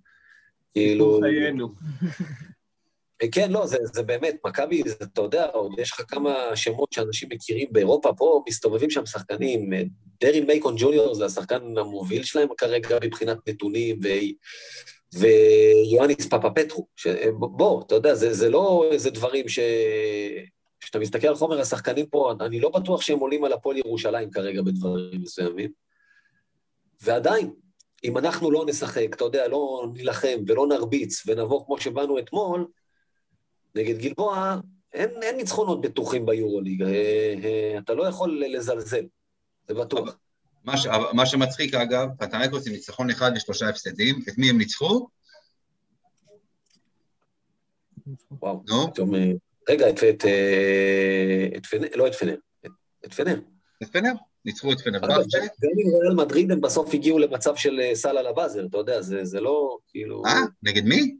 כאילו... חיינו. כן, לא, זה, זה באמת, מכבי, אתה יודע, עוד יש לך כמה שמות שאנשים מכירים באירופה, פה מסתובבים שם שחקנים, דרין מייקון ג'וניור זה השחקן המוביל שלהם כרגע מבחינת נתונים, ו... ויואניס פאפה פטרו, ש... בוא, אתה יודע, זה, זה לא איזה דברים ש... כשאתה מסתכל על חומר השחקנים פה, אני לא בטוח שהם עולים על הפועל ירושלים כרגע בדברים מסוימים. ועדיין, אם אנחנו לא נשחק, אתה יודע, לא נילחם ולא נרביץ ונבוא כמו שבאנו אתמול, נגד גלבוע, אין, אין ניצחונות בטוחים ביורוליג, אה, אה, אתה לא יכול לזלזל, זה בטוח. מה, ש, מה שמצחיק אגב, פטנאיקוס עם ניצחון אחד ושלושה הפסדים, את מי הם ניצחו? וואו, נו? פתאום, אה, רגע, את, את, את פנר, לא את פנר, את, את פנר. את פנר? ניצחו את פנרבכצ'ה. גם עם ריאל מדריד הם בסוף הגיעו למצב של אה, סל על הבאזר, אתה יודע, זה לא כאילו... אה, נגד מי?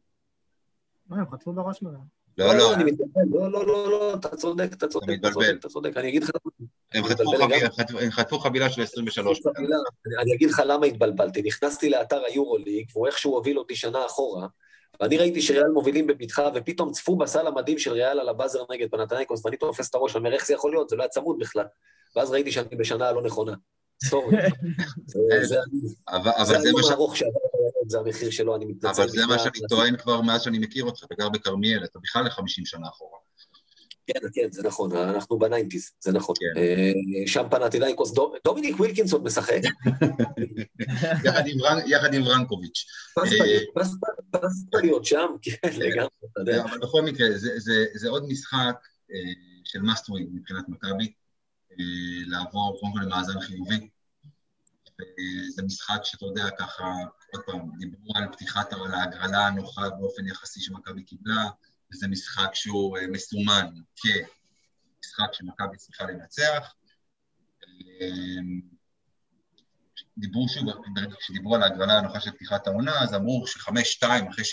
מה, הם חטפו בראש מהם. לא, לא, לא, אני מתבלבל, לא, לא, לא, לא, אתה צודק, אתה צודק, אתה צודק, אתה צודק, אני אגיד לך... הם חטפו חבילה של 23. אני אגיד לך למה התבלבלתי, נכנסתי לאתר היורוליג, והוא איכשהו הוביל אותי שנה אחורה, ואני ראיתי שריאל מובילים בבטחה, ופתאום צפו בסל המדהים של ריאל על הבאזר נגד פנתנייקוס, ואני תופס את הראש, אני אומר, איך זה יכול להיות? זה לא היה צמוד בכלל. ואז ראיתי שאני בשנה הלא נכונה. סורי. זה היום ארוך שעבר זה המחיר שלו, אני מתנצל. אבל זה מה שאני טוען כבר מאז שאני מכיר אותך, אתה גר בכרמיאל, אתה בכלל ל-50 שנה אחורה. כן, כן, זה נכון, אנחנו ב ניינטיז, זה נכון. כן. אה, שם פנטינאיקוס, דומיניק ווילקינסון משחק. יחד עם ורנקוביץ'. פסת להיות שם, כן, לגמרי, אתה יודע. אבל בכל מקרה, זה עוד משחק אה, של must win מבחינת מכבי. אה, לעבור קודם כל למאזן חיובי. זה משחק שאתה יודע, ככה, עוד פעם, דיברו על פתיחת ההגרלה הנוחה באופן יחסי שמכבי קיבלה, וזה משחק שהוא אה, מסומן כמשחק שמכבי צריכה לנצח. אה, דיברו שוב, כשדיברו על ההגרלה הנוחה של פתיחת העונה, אז אמרו שחמש-שתיים אחרי,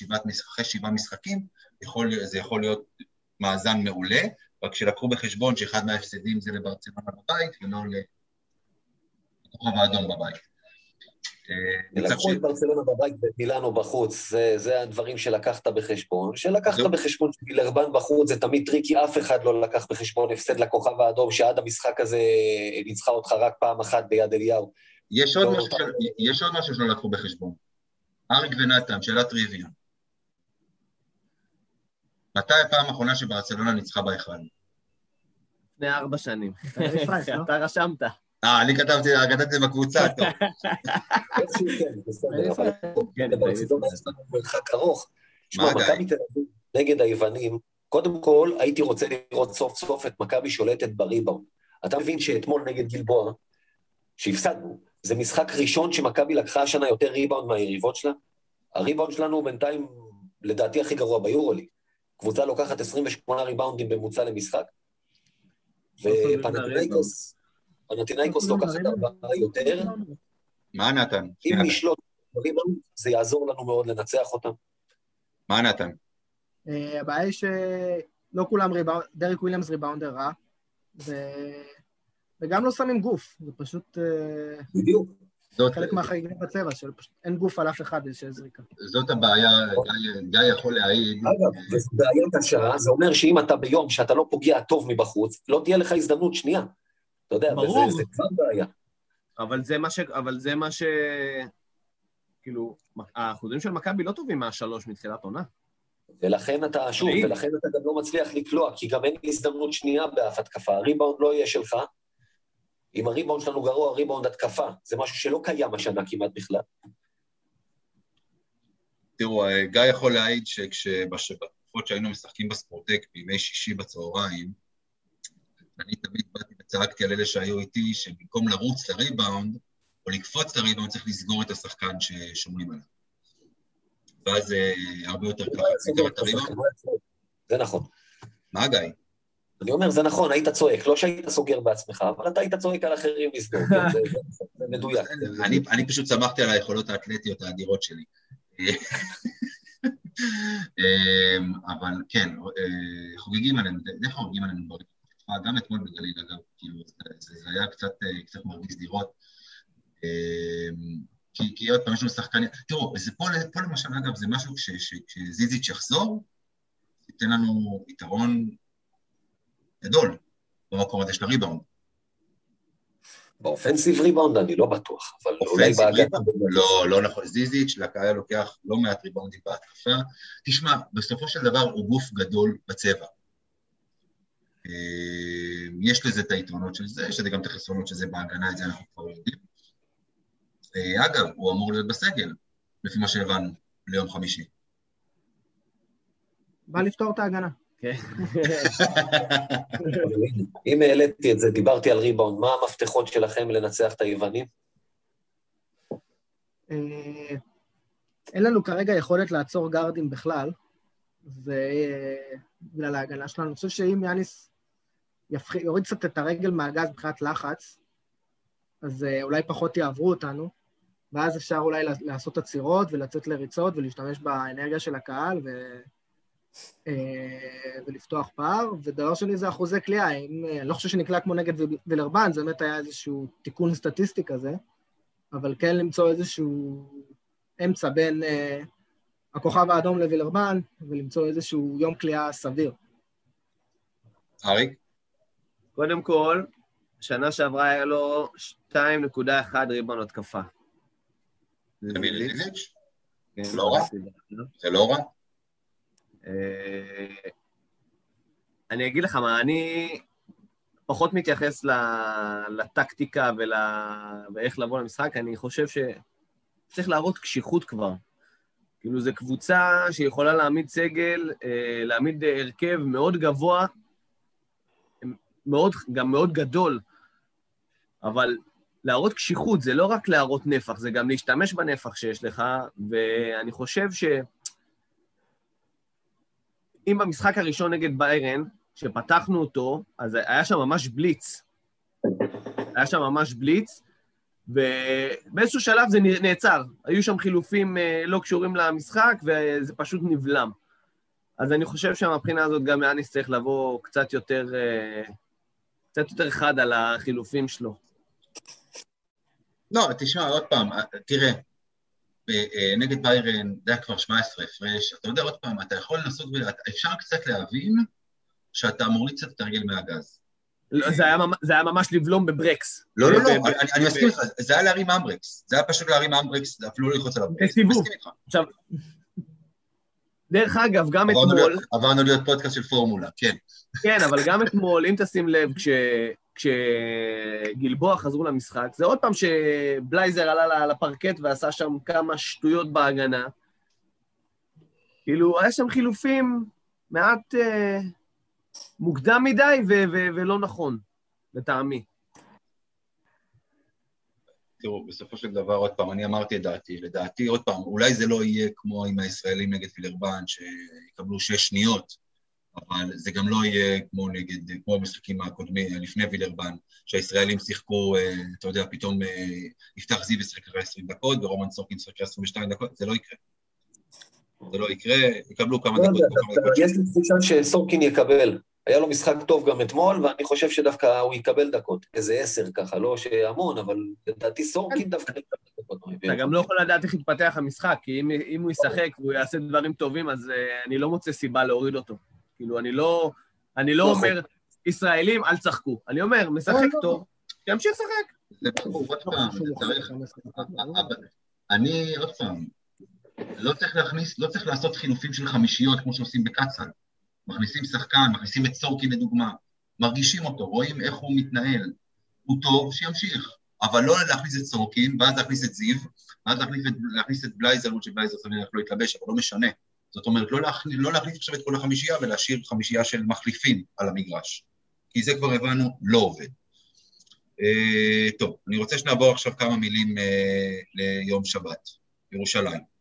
אחרי שבעה משחקים, יכול, זה יכול להיות מאזן מעולה, רק שלקחו בחשבון שאחד מההפסדים זה לברצלונה בבית ולא לכוכב האדום בבית. אה, לקחו את ברצלונה בבית ואת מילאנו בחוץ, זה, זה הדברים שלקחת בחשבון. שלקחת בחשבון שווילרבאן בחוץ זה תמיד tricky, אף אחד לא לקח בחשבון הפסד לכוכב האדום, שעד המשחק הזה ניצחה אותך רק פעם אחת ביד אליהו. יש עוד, לא משהו, של, יש עוד משהו שלא לקחו בחשבון. אריק ונתן, שאלת טריוויה. מתי הפעם האחרונה שברצלונה ניצחה בהיכל? לפני ארבע שנים. אתה רשמת. אה, אני כתבתי, כתבתי בקבוצה, טוב. כן, מרחק ארוך. שמע, מכבי תל אביב נגד היוונים, קודם כל הייתי רוצה לראות סוף סוף את מכבי שולטת בריבאונד. אתה מבין שאתמול נגד גלבוע, שהפסדנו, זה משחק ראשון שמכבי לקחה השנה יותר ריבאונד מהיריבות שלה? הריבאונד שלנו בינתיים, לדעתי, הכי גרוע ביורוליג. קבוצה לוקחת 28 ריבאונדים בממוצע למשחק, ופנטינאיקוס פנטינאיקוס לוקחת ארבעה יותר. מה נתן? אם נשלוט בריבאונד, זה יעזור לנו מאוד לנצח אותם. מה נתן? אה, הבעיה היא שלא כולם ריבאונד, דריק וויליאמס ריבאונדר רע, וגם לא שמים גוף, זה פשוט... אה, בדיוק. זאת... חלק מהחגיגים בצבע, שפשוט אין גוף על אף אחד של זריקה. זאת הבעיה, גיא, גיא יכול להעיד. אגב, וזו בעיה קשה, זה אומר שאם אתה ביום שאתה לא פוגע טוב מבחוץ, לא תהיה לך הזדמנות שנייה. אתה יודע, ברור. וזה כבר בעיה. אבל זה מה ש... אבל זה מה ש... כאילו, האחוזים של מכבי לא טובים מהשלוש מתחילת עונה. ולכן אתה, שוב, ולכן אתה גם לא מצליח לקלוע, כי גם אין הזדמנות שנייה באף התקפה. הריבאונד לא יהיה שלך, אם הריבאונד שלנו גרוע, ריבאונד התקפה. זה משהו שלא קיים השנה כמעט בכלל. תראו, גיא יכול להעיד שכשבתקופות שהיינו משחקים בספורטק בימי שישי בצהריים, אני תמיד באתי וצעקתי על אלה שהיו איתי, שבמקום לרוץ לריבאונד, או לקפוץ לריבאונד, צריך לסגור את השחקן ששומרים עליו. ואז זה הרבה יותר ככה, סגר את הריבאונד. זה נכון. מה, גיא? אני אומר, זה נכון, היית צועק, לא שהיית סוגר בעצמך, אבל אתה היית צועק על אחרים לסגור, זה מדויק. אני פשוט שמחתי על היכולות האתלטיות האדירות שלי. אמ, אבל כן, אה, חוגגים עלינו, די חוגגים עלינו ברצועה, גם אתמול בגליל, אגב, כאילו, זה היה קצת אה, מרגיז לראות. אמ, כי עוד פעם יש לנו שחקנים, תראו, זה פה למשל, אגב, זה משהו כשזיזיץ' יחזור, ייתן לנו יתרון גדול במקום הזה של הריבאונד. באופנסיב ריבאונד אני לא בטוח, אבל אולי בהגנה... לא, לא נכון. זיזיץ' לקהל לוקח לא מעט ריבאונדים בהתקפה. תשמע, בסופו של דבר הוא גוף גדול בצבע. אה, יש לזה את היתרונות של זה, יש לזה גם את החסרונות של זה בהגנה, את זה אנחנו כבר יודעים. אה, אגב, הוא אמור להיות בסגל, לפי מה שהבנו, ליום חמישי. בא לפתור את ההגנה. כן. אם העליתי את זה, דיברתי על ריבאונד, מה המפתחות שלכם לנצח את היוונים? אה, אין לנו כרגע יכולת לעצור גארדים בכלל, ובגלל ההגנה שלנו. אני חושב שאם יאניס יוריד קצת את הרגל מהגז מבחינת לחץ, אז אה, אולי פחות יעברו אותנו, ואז אפשר אולי לעשות עצירות ולצאת לריצות ולהשתמש באנרגיה של הקהל, ו... אה, ולפתוח פער, ודבר שני זה אחוזי כליאה. אני לא חושב שנקלע כמו נגד וילרבן, זה באמת היה איזשהו תיקון סטטיסטי כזה, אבל כן למצוא איזשהו אמצע בין uh, הכוכב האדום לווילרבן, ולמצוא איזשהו יום כליאה סביר. אריק? קודם כל, שנה שעברה היה לו 2.1 ריבון התקפה. זה כן, לא רע. זה לא רע. אה, אני אגיד לך מה, אני פחות מתייחס לטקטיקה ול... ואיך לבוא למשחק, אני חושב שצריך להראות קשיחות כבר. כאילו, זו קבוצה שיכולה להעמיד סגל, אה, להעמיד הרכב מאוד גבוה, מאוד, גם מאוד גדול, אבל להראות קשיחות זה לא רק להראות נפח, זה גם להשתמש בנפח שיש לך, ואני חושב ש... אם במשחק הראשון נגד ביירן, שפתחנו אותו, אז היה שם ממש בליץ. היה שם ממש בליץ, ובאיזשהו שלב זה נעצר. היו שם חילופים אה, לא קשורים למשחק, וזה פשוט נבלם. אז אני חושב שמבחינה הזאת גם יאניס צריך לבוא קצת יותר, אה, קצת יותר חד על החילופים שלו. לא, תשמע, עוד פעם, תראה, אה, נגד ביירן, זה היה כבר 17 הפרש, אתה יודע, עוד פעם, אתה יכול לנסות, אפשר קצת להבין שאתה מוריד קצת את הרגל מהגז. לא, זה, היה, זה היה ממש לבלום בברקס. לא, לא, לא, אני, אני מסכים איתך, זה היה להרים handbrake. זה היה פשוט להרים handbrake, אפילו לא ללחוץ עליו. בסיבוב. עכשיו, דרך אגב, גם אתמול... עברנו להיות פודקאסט של פורמולה, כן. כן, אבל גם אתמול, אם תשים לב, כש... כשגלבוע חזרו למשחק, זה עוד פעם שבלייזר עלה לפרקט ועשה שם כמה שטויות בהגנה. כאילו, היה שם חילופים מעט אה, מוקדם מדי ו- ו- ולא נכון, לטעמי. תראו, בסופו של דבר, עוד פעם, אני אמרתי את דעתי, לדעתי, עוד פעם, אולי זה לא יהיה כמו עם הישראלים נגד פילרבן, שיקבלו שש שניות, אבל זה גם לא יהיה כמו נגד, כמו במשחקים הקודמים, לפני וילרבן, שהישראלים שיחקו, אה, אתה יודע, פתאום אה, יפתח זיו ישחק אחרי 20 דקות, ורומן סורקין ישחק אחרי 22 דקות, זה לא יקרה. זה לא יקרה, יקבלו כמה לא דקות. יש לי תחושה שסורקין יקבל. היה לו משחק טוב גם אתמול, ואני חושב שדווקא הוא יקבל דקות. איזה עשר ככה, לא שהמון, אבל לדעתי סורקין דווקא יקבל דקות. אתה גם לא יכול לדעת איך יתפתח המשחק, כי אם, אם הוא ישחק והוא יעשה דברים טובים, אז uh, אני לא מוצא סיבה להוריד אותו. כאילו, אני לא, אני לא נכון. אומר, ישראלים, אל תשחקו. אני אומר, משחק לא, לא. טוב, שימשיך לשחק. זה ברור, עוד לא פעם, חשוב זה לך צריך... 15 דקות, ברור. אבל אני, עוד פעם, לא צריך להכניס, לא צריך לעשות חילופים של חמישיות כמו שעושים בקצ"ל. מכניסים שחקן, מכניסים את סורקין לדוגמה, מרגישים אותו, רואים איך הוא מתנהל. הוא טוב, שימשיך. אבל לא להכניס את סורקין, ואז להכניס את זיו, ואז להכניס את, להכניס את בלייזר, למרות שבלייזר סביר לא יתלבש, אבל לא משנה. זאת אומרת, לא, להכניס, לא להכניס עכשיו את כל החמישייה ולהשאיר חמישייה של מחליפים על המגרש. כי זה כבר הבנו, לא עובד. אה, טוב, אני רוצה שנעבור עכשיו כמה מילים אה, ליום שבת, ירושלים.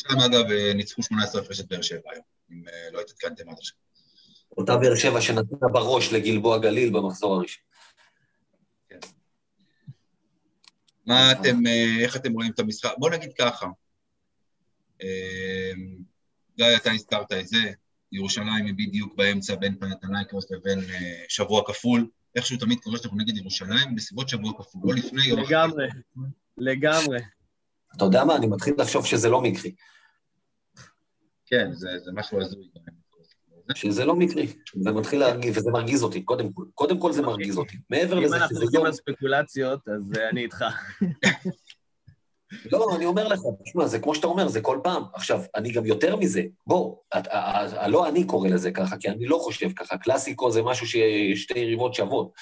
ירושלים, אגב, אה, ניצחו 18 הפרש את באר שבע היום, אם אה, לא התעדכנתם עד עכשיו. אותה באר שבע שנתנה בראש לגלבוע גליל במחזור הראשון. מה אתם, אה, איך אתם רואים את המשחק? בוא נגיד ככה. גיא, אתה הזכרת את זה, ירושלים היא בדיוק באמצע בין פנתנייקוס לבין שבוע כפול. איכשהו תמיד קורה שאנחנו נגד ירושלים, בסביבות שבוע כפול, לא לפני יום אחרי. לגמרי, לגמרי. אתה יודע מה? אני מתחיל לחשוב שזה לא מקרי. כן, זה, זה משהו הזוי. שזה לא מקרי. זה מתחיל להרגיז, וזה מרגיז אותי, קודם כל. קודם כל זה מרגיז אותי. מעבר אם לזה אנחנו שזה הולכים יום... על ספקולציות, אז אה, אני איתך. לא, אני אומר לך, תשמע, זה כמו שאתה אומר, זה כל פעם. עכשיו, אני גם יותר מזה, בוא, לא אני קורא לזה ככה, כי אני לא חושב ככה. קלאסיקו זה משהו ששתי יריבות שוות.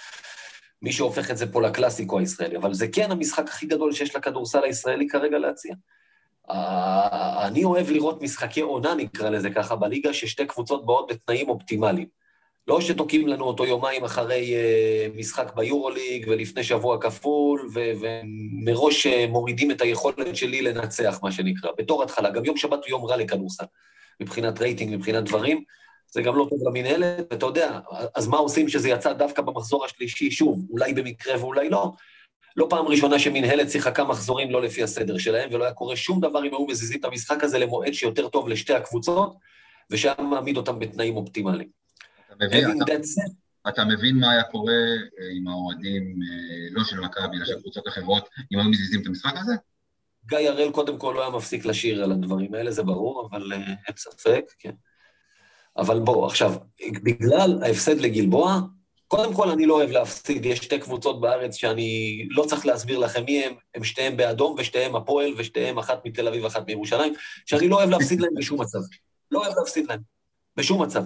מי שהופך את זה פה לקלאסיקו הישראלי, אבל זה כן המשחק הכי גדול שיש לכדורסל הישראלי כרגע להציע. אני אוהב לראות משחקי עונה, נקרא לזה ככה, בליגה, ששתי קבוצות באות בתנאים אופטימליים. לא שתוקעים לנו אותו יומיים אחרי אה, משחק ביורוליג ולפני שבוע כפול, ו- ומראש אה, מורידים את היכולת שלי לנצח, מה שנקרא. בתור התחלה, גם יום שבת הוא יום רע לכדורסל, מבחינת רייטינג, מבחינת דברים. זה גם לא טוב למינהלת, ואתה יודע, אז מה עושים שזה יצא דווקא במחזור השלישי? שוב, אולי במקרה ואולי לא. לא פעם ראשונה שמינהלת שיחקה מחזורים לא לפי הסדר שלהם, ולא היה קורה שום דבר אם היו מזיזים את המשחק הזה למועד שיותר טוב לשתי הקבוצות, ושהיה מעמיד אותם בתנאים אופטימליים. אתה מבין, אתה, אתה מבין מה היה קורה אה, עם האוהדים, אה, לא של מכבי, אלא של קבוצות אחרות, אם היו מזיזים את המשחק הזה? גיא הראל קודם כל לא היה מפסיק לשיר על הדברים האלה, זה ברור, אבל uh, אין ספק, כן. אבל בוא, עכשיו, בגלל ההפסד לגלבוע, קודם כל אני לא אוהב להפסיד, יש שתי קבוצות בארץ שאני לא צריך להסביר לכם מי הם, הם שתיהם באדום ושתיהם הפועל ושתיהם אחת מתל אביב ואחת מירושלים, שאני לא אוהב להפסיד להם בשום מצב. לא אוהב להפסיד להם, בשום מצב.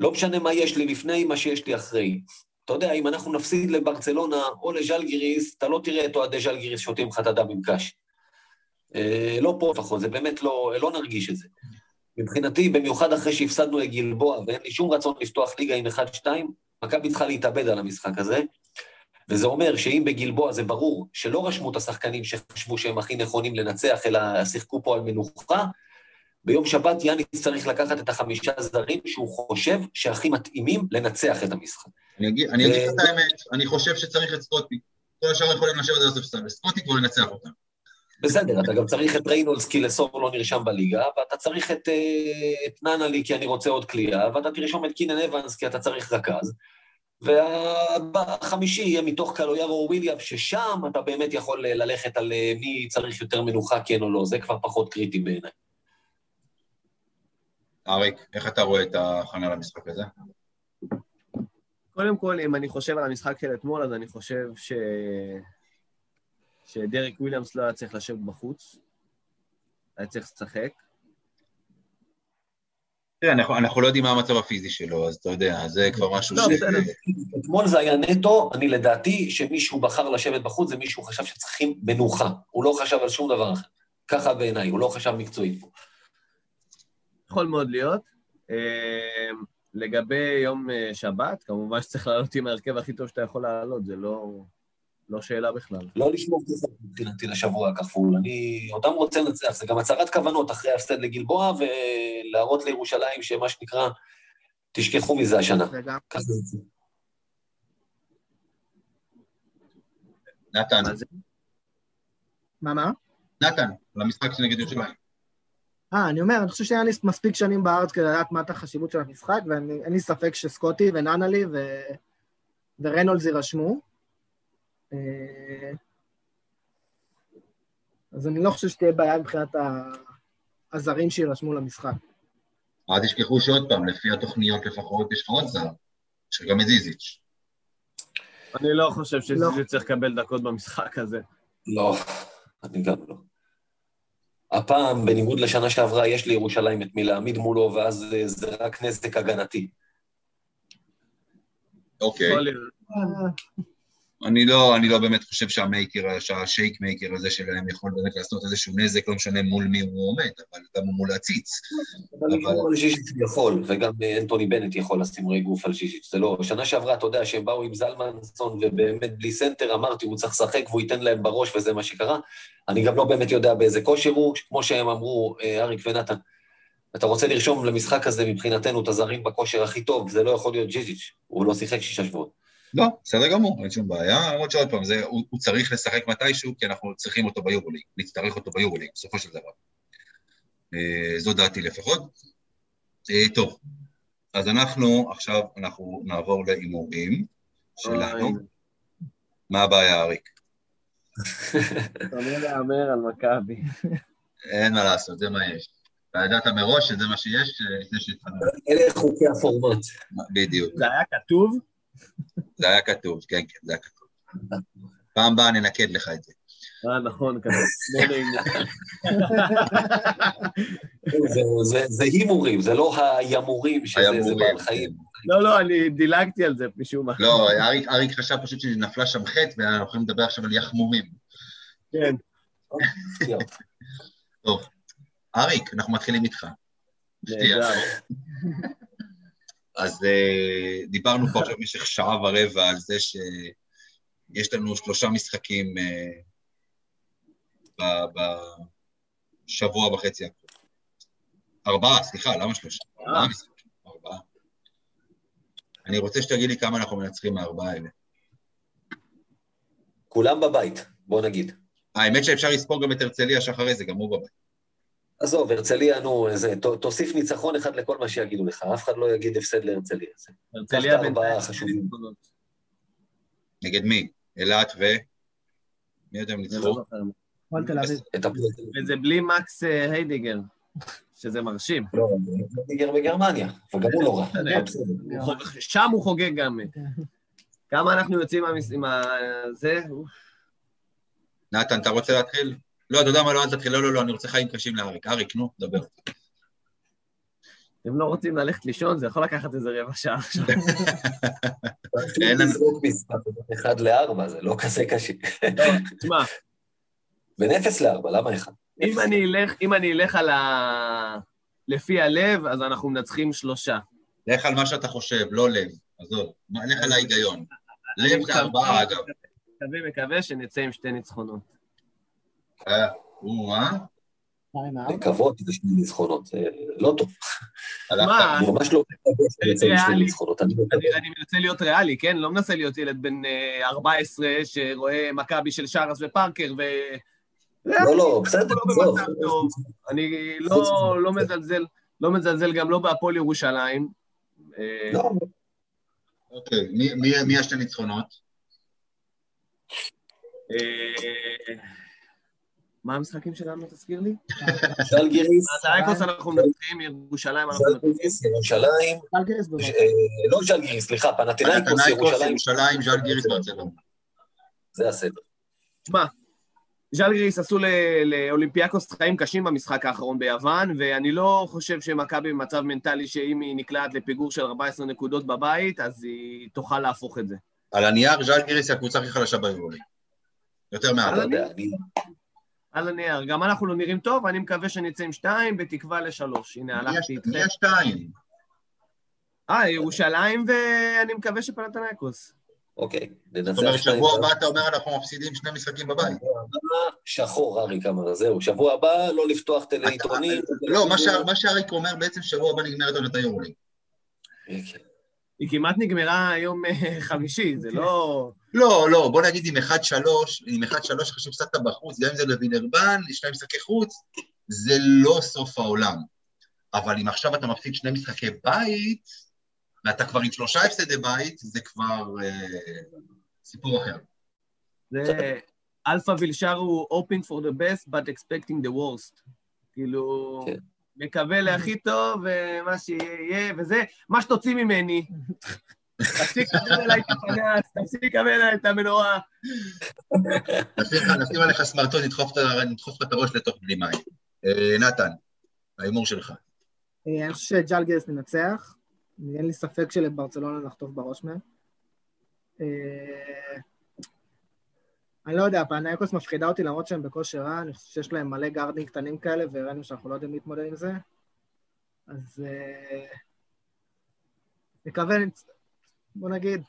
לא משנה מה יש לי לפני, מה שיש לי אחרי. אתה יודע, אם אנחנו נפסיד לברצלונה או לז'לגיריס, אתה לא תראה את אוהדי ז'לגיריס שותים לך את הדם עם קש. אה, לא פה לפחות, זה באמת לא, לא נרגיש את זה. מבחינתי, במיוחד אחרי שהפסדנו לגלבוע, ואין לי שום רצון לפתוח ליגה עם 1-2, מכבי צריכה להתאבד על המשחק הזה, וזה אומר שאם בגלבוע זה ברור שלא רשמו את השחקנים שחשבו שהם הכי נכונים לנצח, אלא שיחקו פה על מנוחה, ביום שבת יאניס צריך לקחת את החמישה זרים שהוא חושב שהכי מתאימים לנצח את המשחק. אני אגיד, אני אגיד את האמת, אני חושב שצריך את סקוטי. כל השאר יכולים לשבת על הספסל, וסקוטי כבר ינצח אותם. בסדר, אתה גם צריך את ריינולדס כי לסור לא נרשם בליגה, ואתה צריך את, אה, את ננלי כי אני רוצה עוד קליעה, ואתה תרשום את קינן אבנס כי אתה צריך רכז, והחמישי יהיה מתוך קלויארו או וויליאם, ששם אתה באמת יכול ללכת על אה, מי צריך יותר מנוחה, כן או לא, זה כבר פחות קריטי בעיניי. אריק, איך אתה רואה את ההכנה למשחק הזה? קודם כל, אם אני חושב על המשחק של אתמול, אז אני חושב ש... שדריק וויליאמס לא היה צריך לשבת בחוץ, היה צריך לשחק. תראה, אנחנו, אנחנו לא יודעים מה המצב הפיזי שלו, אז אתה יודע, זה כבר משהו לא, ש... בסדר. אתמול זה היה נטו, אני לדעתי שמישהו בחר לשבת בחוץ, זה מישהו חשב שצריכים מנוחה. הוא לא חשב על שום דבר אחר. ככה בעיניי, הוא לא חשב מקצועית פה. יכול מאוד להיות. אה, לגבי יום אה, שבת, כמובן שצריך לעלות עם ההרכב הכי טוב שאתה יכול לעלות, זה לא, לא שאלה בכלל. לא לשמור כסף מבחינתי לשבוע הכפול. אני אותם רוצה לנצח, זה גם הצהרת כוונות אחרי ההפסד לגלבוע, ולהראות לירושלים שמה שנקרא, תשכחו מזה השנה. נתן, מה? מה, מה? נתן, למשחק נגד ירושלים. אה, אני אומר, אני חושב שהיה לי מספיק שנים בארץ כדי לדעת מה את החשיבות של המשחק, ואין לי ספק שסקוטי וננלי ו... ורנולדס יירשמו. אה, אז אני לא חושב שתהיה בעיה מבחינת הזרים שיירשמו למשחק. אל תשכחו שעוד פעם, לפי התוכניות לפחות, יש לך עוד זר. יש לך גם את זיזיץ'. אני לא חושב לא. שזה צריך לקבל דקות במשחק הזה. לא, אני גם לא. הפעם, בניגוד לשנה שעברה, יש לירושלים את מי להעמיד מולו, ואז אה, זה רק נזק הגנתי. אוקיי. אני לא, אני לא באמת חושב שה maker, שה shake maker הזה שלהם יכול באמת לעשות איזשהו נזק, לא משנה מול מי הוא עומד, אבל גם מול ז'יז'יץ'. אבל- ז'יז'יץ' יכול, וגם אה, אנטוני בנט יכול לשים רי גוף על ז'יז'יץ'. זה לא, שנה שעברה, אתה יודע, שהם באו עם זלמנסון, ובאמת בלי סנטר, אמרתי, הוא צריך לשחק והוא ייתן להם בראש, וזה מה שקרה. אני גם לא באמת יודע באיזה כושר הוא, כמו שהם אמרו, אה, אריק ונתן. אתה רוצה לרשום למשחק הזה מבחינתנו את הזרים בכושר הכי טוב, זה לא יכול להיות ז'יז'יץ', הוא לא שיחק שישה שבועות. לא, בסדר גמור, אין שום בעיה, למרות שעוד פעם, זה, הוא, הוא צריך לשחק מתישהו, כי אנחנו צריכים אותו ביורוליג, נצטרך אותו ביורוליג, בסופו של דבר. אה, זו דעתי לפחות. אה, טוב, אז אנחנו, עכשיו אנחנו נעבור להימורים שלנו. מה הבעיה, אריק? אני להמר על מכבי. אין מה לעשות, זה מה יש. אתה ידעת מראש שזה מה שיש אה, לפני שהתחלנו. אלה חוקי הפורמט. בדיוק. זה היה כתוב? זה היה כתוב, כן, כן, זה היה כתוב. פעם הבאה ננקד לך את זה. אה, נכון, לי. זה- זה- זה הימורים, זה לא הימורים, שזה בעל חיים. לא, לא, אני דילגתי על זה משום מה. לא, אריק, אריק חשב פשוט שנפלה שם חטא, ואנחנו יכולים לדבר עכשיו על יחמומים. כן. מפתיע. טוב, אריק, אנחנו מתחילים איתך. נהדר. אז אה, דיברנו פה עכשיו במשך שעה ורבע על זה שיש לנו שלושה משחקים אה, בשבוע וחצי הקרוב. ארבעה, סליחה, למה שלושה? ארבעה משחקים, ארבעה. אני רוצה שתגיד לי כמה אנחנו מנצחים מהארבעה האלה. כולם בבית, בוא נגיד. האמת שאפשר לספור גם את הרצליה שאחרי זה, גם הוא בבית. עזוב, הרצליה, נו, זה, ת- תוסיף ניצחון אחד לכל מה שיגידו לך, אף אחד לא יגיד הפסד להרצליה. הרצליה בינתיים. החשובים. נגד מי? אילת ו... מי יודע אם לא ניצחו? וזה בלי מקס אה, היידיגר, שזה מרשים. לא, דיגר בגרמניה, וגם הוא לא רע. שם הוא חוגג גם. כמה אנחנו יוצאים עם ה... זה? נתן, אתה רוצה להתחיל? לא, אתה יודע מה, לא, אל תתחיל, לא, לא, לא, אני רוצה חיים קשים לאריק. אריק, נו, דבר. אתם לא רוצים ללכת לישון, זה יכול לקחת איזה רבע שעה עכשיו. אין לנו- לזרוק מספר אחד לארבע, זה לא כזה קשה. תשמע, בין אפס לארבע, למה אחד? אם אני אלך, אם אני אלך על ה... לפי הלב, אז אנחנו מנצחים שלושה. לך על מה שאתה חושב, לא לב. עזוב, מה- לך על ההיגיון. לב זה ארבעה, אגב. מקווה, מקווה שנצא עם שתי ניצחונות. אה, או, אה? לקוות זה שני ניצחונות, זה לא טוב. מה? אני ממש לא. ניצחונות. אני מנסה להיות ריאלי, כן? לא מנסה להיות ילד בן אה, 14 שרואה מכבי של שרס ופארקר, ו... לא, לא, בסדר, לא עזוב. טוב. אני לא, לא מזלזל, לא מזלזל גם לא בהפועל ירושלים. אה, לא, אוקיי, מי השתי ניצחונות? אה, מה המשחקים שלנו, תזכיר לי? ז'לגיריס, אז האייקוס אנחנו מנצחים, ירושלים אנחנו מנצחים. ז'לגיריס, ירושלים, ז'לגיריס. אה, לא ז'לגיריס, סליחה, פנתנייקוס, ירושלים, ירושלים, ז'אל גיריס ברצלונה. זה הסדר. תשמע, ז'לגיריס עשו ל- לאולימפיאקוס חיים קשים במשחק האחרון ביוון, ואני לא חושב שמכבי במצב מנטלי שאם היא נקלעת לפיגור של 14 נקודות בבית, אז היא תוכל להפוך את זה. על הנייר, ז'אל גיריס היא הקבוצה הכי חלשה ביורוליג. יותר מעט. על הנייר. גם אנחנו לא נראים טוב, אני מקווה שנצא עם שתיים, בתקווה לשלוש. הנה, הלכתי איתכם. מי השתיים? אה, ירושלים ואני מקווה שפנתנייקוס. אוקיי, זאת ננצח אומרת, שתיים. שבוע הבא אתה אומר אנחנו מפסידים שני משחקים בבית. שחור, אריק אמר, זהו. שבוע הבא, לא לפתוח טלעיתונים. לא, מה שאריק אומר בעצם, שבוע הבא נגמרת עונת היורוליג. היא כמעט נגמרה היום אה, חמישי, זה לא... לא, לא, בוא נגיד עם 1-3, עם 1-3 אחרי שהפסדת בחוץ, גם אם זה לווילרבן, שני משחקי חוץ, זה לא סוף העולם. אבל אם עכשיו אתה מפסיד שני משחקי בית, ואתה כבר עם שלושה הפסדי בית, זה כבר אה, סיפור אחר. זה... אלפא וילשר הוא hoping for the best but expecting the worst. כאילו, כן. מקווה להכי טוב, ומה שיהיה, וזה, מה שתוציא ממני. תפסיק לקבל אליי את הפנס, תפסיק לקבל אליי את המנורה. נשים עליך סמרטון, נדחוף לך את הראש לתוך בלי מים. אה, נתן, ההימור שלך. אה, אני חושב שג'לגרס ננצח, אין לי ספק שלברצלונה נחטוף בראש מהם. אני לא יודע, פנאיקוס מפחידה אותי למרות שהם בכושר רע, אני חושב שיש להם מלא גארדים קטנים כאלה, והראינו שאנחנו לא יודעים להתמודד עם זה. אז אה, נקווה, בוא נגיד,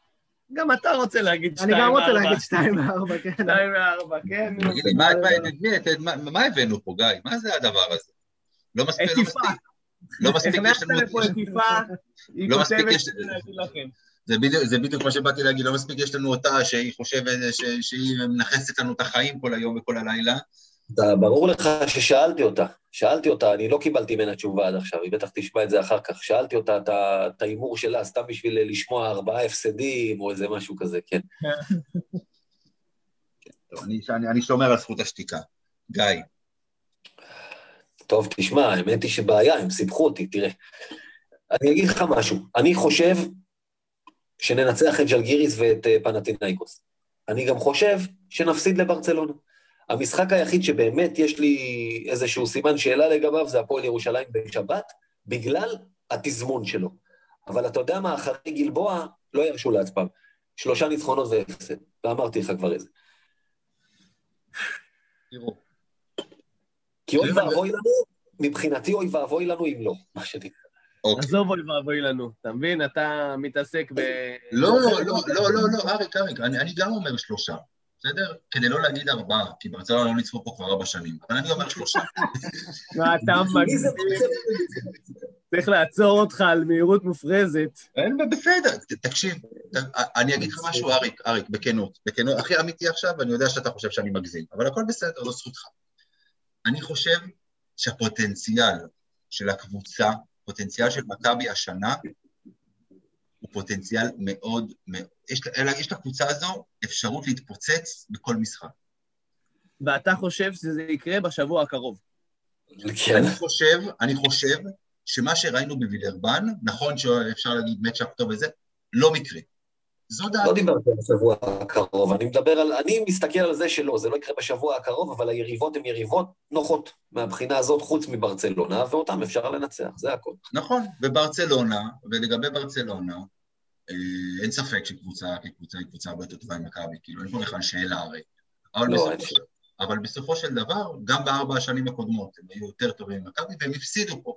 גם אתה רוצה להגיד אני שתיים גם רוצה. להגיד שתיים וארבע, כן. שתיים וארבע, כן. מה- מה- מה- מה- מה הבאנו פה, גיא? מה זה הדבר הזה? לא מספיק, לא. מספיק. לא מספיק, יש הכנסת לנו... לפה עקיפה, היא לא כותבת יש- להגיד לכם. זה בדיוק, זה בדיוק מה שבאתי להגיד, לא מספיק יש לנו אותה שהיא חושבת, ש, שהיא מנכסת לנו את החיים כל היום וכל הלילה. אתה- ברור לך ששאלתי אותה, שאלתי אותה, אני לא קיבלתי ממנה תשובה עד עכשיו, היא בטח תשמע את זה אחר כך. שאלתי אותה את ההימור שלה, סתם בשביל לשמוע ארבעה הפסדים או איזה משהו כזה, כן. טוב, אני, אני, אני שומר על זכות השתיקה. גיא, טוב, תשמע, האמת היא שבעיה, הם סיבכו אותי, תראה. אני אגיד לך משהו, אני חושב שננצח את ג'לגיריס ואת אה, פנטינאיקוס. אני גם חושב שנפסיד לברצלונה. המשחק היחיד שבאמת יש לי איזשהו סימן שאלה לגביו זה הפועל ירושלים בשבת, בגלל התזמון שלו. אבל אתה יודע מה, אחרי גלבוע לא ירשו לעצמם. שלושה ניצחונות והפסד, ואמרתי לך כבר איזה. תראו, כי אוי ואבוי לנו, מבחינתי אוי ואבוי לנו אם לא, מה שנקרא. אוקיי. עזוב אוי ואבוי לנו, אתה מבין? אתה מתעסק ב... לא, לא, לא, לא, לא, אריק, אריק, אני, אני גם אומר שלושה, בסדר? כדי לא להגיד ארבעה, כי ברצלונה לא ניצחו פה כבר ארבע שנים, אבל אני אומר שלושה. מה, אתה מגזים? צריך לעצור אותך על מהירות מופרזת. אין, בסדר, תקשיב, אני אגיד לך משהו, אריק, אריק, בכנות, בכנות, הכי אמיתי עכשיו, אני יודע שאתה חושב שאני מגזים, אבל הכל בסדר, זו זכותך. אני חושב שהפוטנציאל של הקבוצה, פוטנציאל של מכבי השנה, הוא פוטנציאל מאוד מאוד, יש לקבוצה הזו אפשרות להתפוצץ בכל משחק. ואתה חושב שזה יקרה בשבוע הקרוב. כן. אני חושב, אני חושב שמה שראינו בווילרבן, נכון שאפשר להגיד מצ'אפ טוב וזה, לא מקרה. זו לא דעתי. דיברתי על השבוע הקרוב, אני מדבר על... אני מסתכל על זה שלא, זה לא יקרה בשבוע הקרוב, אבל היריבות הן יריבות נוחות מהבחינה הזאת, חוץ מברצלונה, ואותן אפשר לנצח, זה הכל. נכון, וברצלונה, ולגבי ברצלונה, אה, אין ספק שקבוצה כקבוצה היא קבוצה הרבה יותר טובה ממכבי, כאילו אין פה בכלל שאלה הרי. אבל, לא, בסופו של, אבל בסופו של דבר, גם בארבע השנים הקודמות הם היו יותר טובים ממכבי, והם הפסידו פה.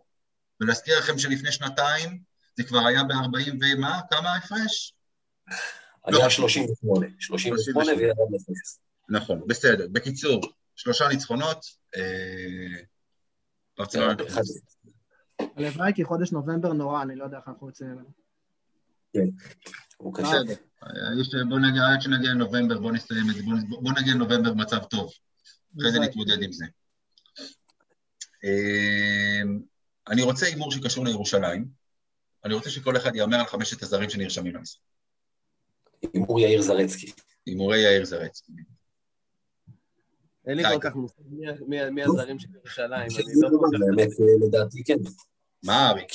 ולהזכיר לכם שלפני שנתיים, זה כבר היה ב-40 ומה? כמה ההפרש? לא. היה 38, 38 וירד לפס. נכון, בסדר. בקיצור, שלושה ניצחונות, אה, ברצלונה... אחד. הלוואי כי חודש נובמבר נורא, אני לא יודע איך אנחנו יוצאים ממנו. הוא קשה. בסדר. אה, יש- בוא נגיע, עד שנגיע לנובמבר, בוא נסיים את זה, בוא- נגיע לנובמבר במצב טוב. אחרי זה הלוואי. נתמודד עם זה. אה, אני רוצה הימור שקשור לירושלים. אני רוצה שכל אחד יאמר על חמשת הזרים שנרשמים למשחק. הימור יאיר זרצקי. הימורי יאיר זרצקי. אין לי. כל כך מושג מי- מי הזרים של ירושלים. אני לא כל כך- באמת, לדעתי, כן. מה, אריק?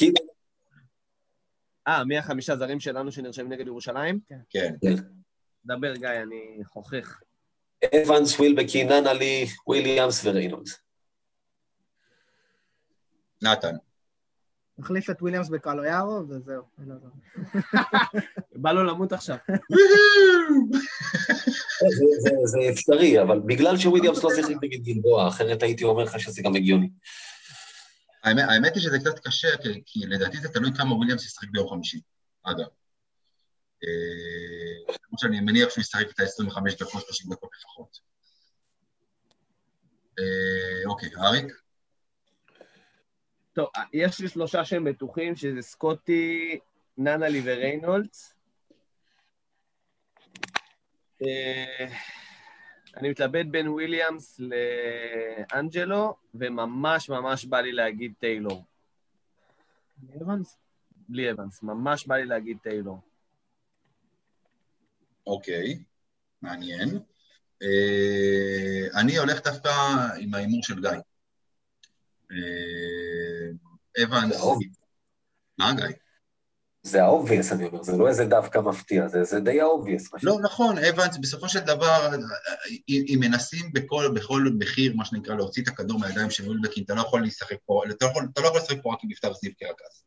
אה, מי החמישה זרים שלנו שנרשמים נגד ירושלים? כן. דבר, גיא, אני חוכך. אבנס, ווילבקין, ננלי, וויליאמס וריינולדס. נתן. נחליף את וויליאמס בקלויארו, וזהו. אני לא יודע. בא לו למות עכשיו. זה- אפשרי, אבל בגלל שוויליאמס לא שיחק נגד גלבוע, אחרת הייתי אומר לך שזה גם הגיוני. האמת, היא שזה קצת קשה, כי, לדעתי זה תלוי כמה וויליאמס ישחק ביום חמישי, אגב. אה, למרות שאני מניח שהוא ישחק את ה-25 דקות, 30 דקות לפחות. אה, אוקיי, אריק? טוב, יש לי שלושה שהם בטוחים, שזה סקוטי, ננלי וריינולדס. אה, אני מתלבט בין וויליאמס לאנג'לו, וממש ממש בא לי להגיד טיילור. בלי אבנס? בלי אבנס, ממש בא לי להגיד טיילור. אוקיי, מעניין. אה, אני הולך דווקא עם ההימור של גיא. אה. מה, גיא? זה ה obvious, אני אומר, זה לא איזה דווקא מפתיע, זה, זה די ה obvious. לא, נכון, אבנס, בסופו של דבר, אם, אם מנסים בכל, בכל מחיר, מה שנקרא, להוציא את הכדור מהידיים של וילבקין, אתה לא יכול לשחק פה, אתה לא יכול, אתה לא יכול לשחק פה רק עם יפתח זיו כרכז.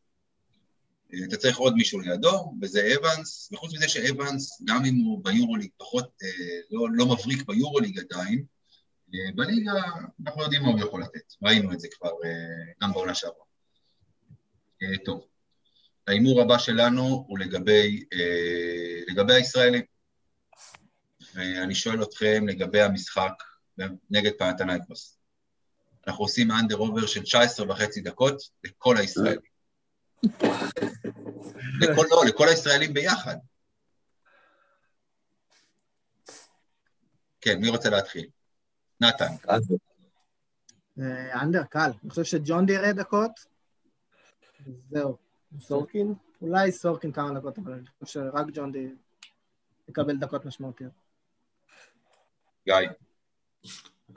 אתה צריך עוד מישהו לידו, וזה אבנס, וחוץ מזה שאבנס, גם אם הוא ביורוליג פחות, לא, לא מבריק ביורוליג עדיין, בליגה אנחנו יודעים מה הוא יכול לתת, ראינו את זה כבר גם בעונה שעברה. טוב. ההימור הבא שלנו הוא לגבי, אה, לגבי הישראלים. ואני שואל אתכם לגבי המשחק נגד פנתנייקוס. אנחנו עושים under over של 19 וחצי דקות לכל הישראלים. לכל, לא, לכל הישראלים ביחד. כן, מי רוצה להתחיל? נתן. אנדר, קל. אני חושב שג'ון די יראה דקות. זהו. סורקין? אולי סורקין כמה דקות, אבל אני חושב שרק ג'ון די יקבל דקות משמעותיות. גיא.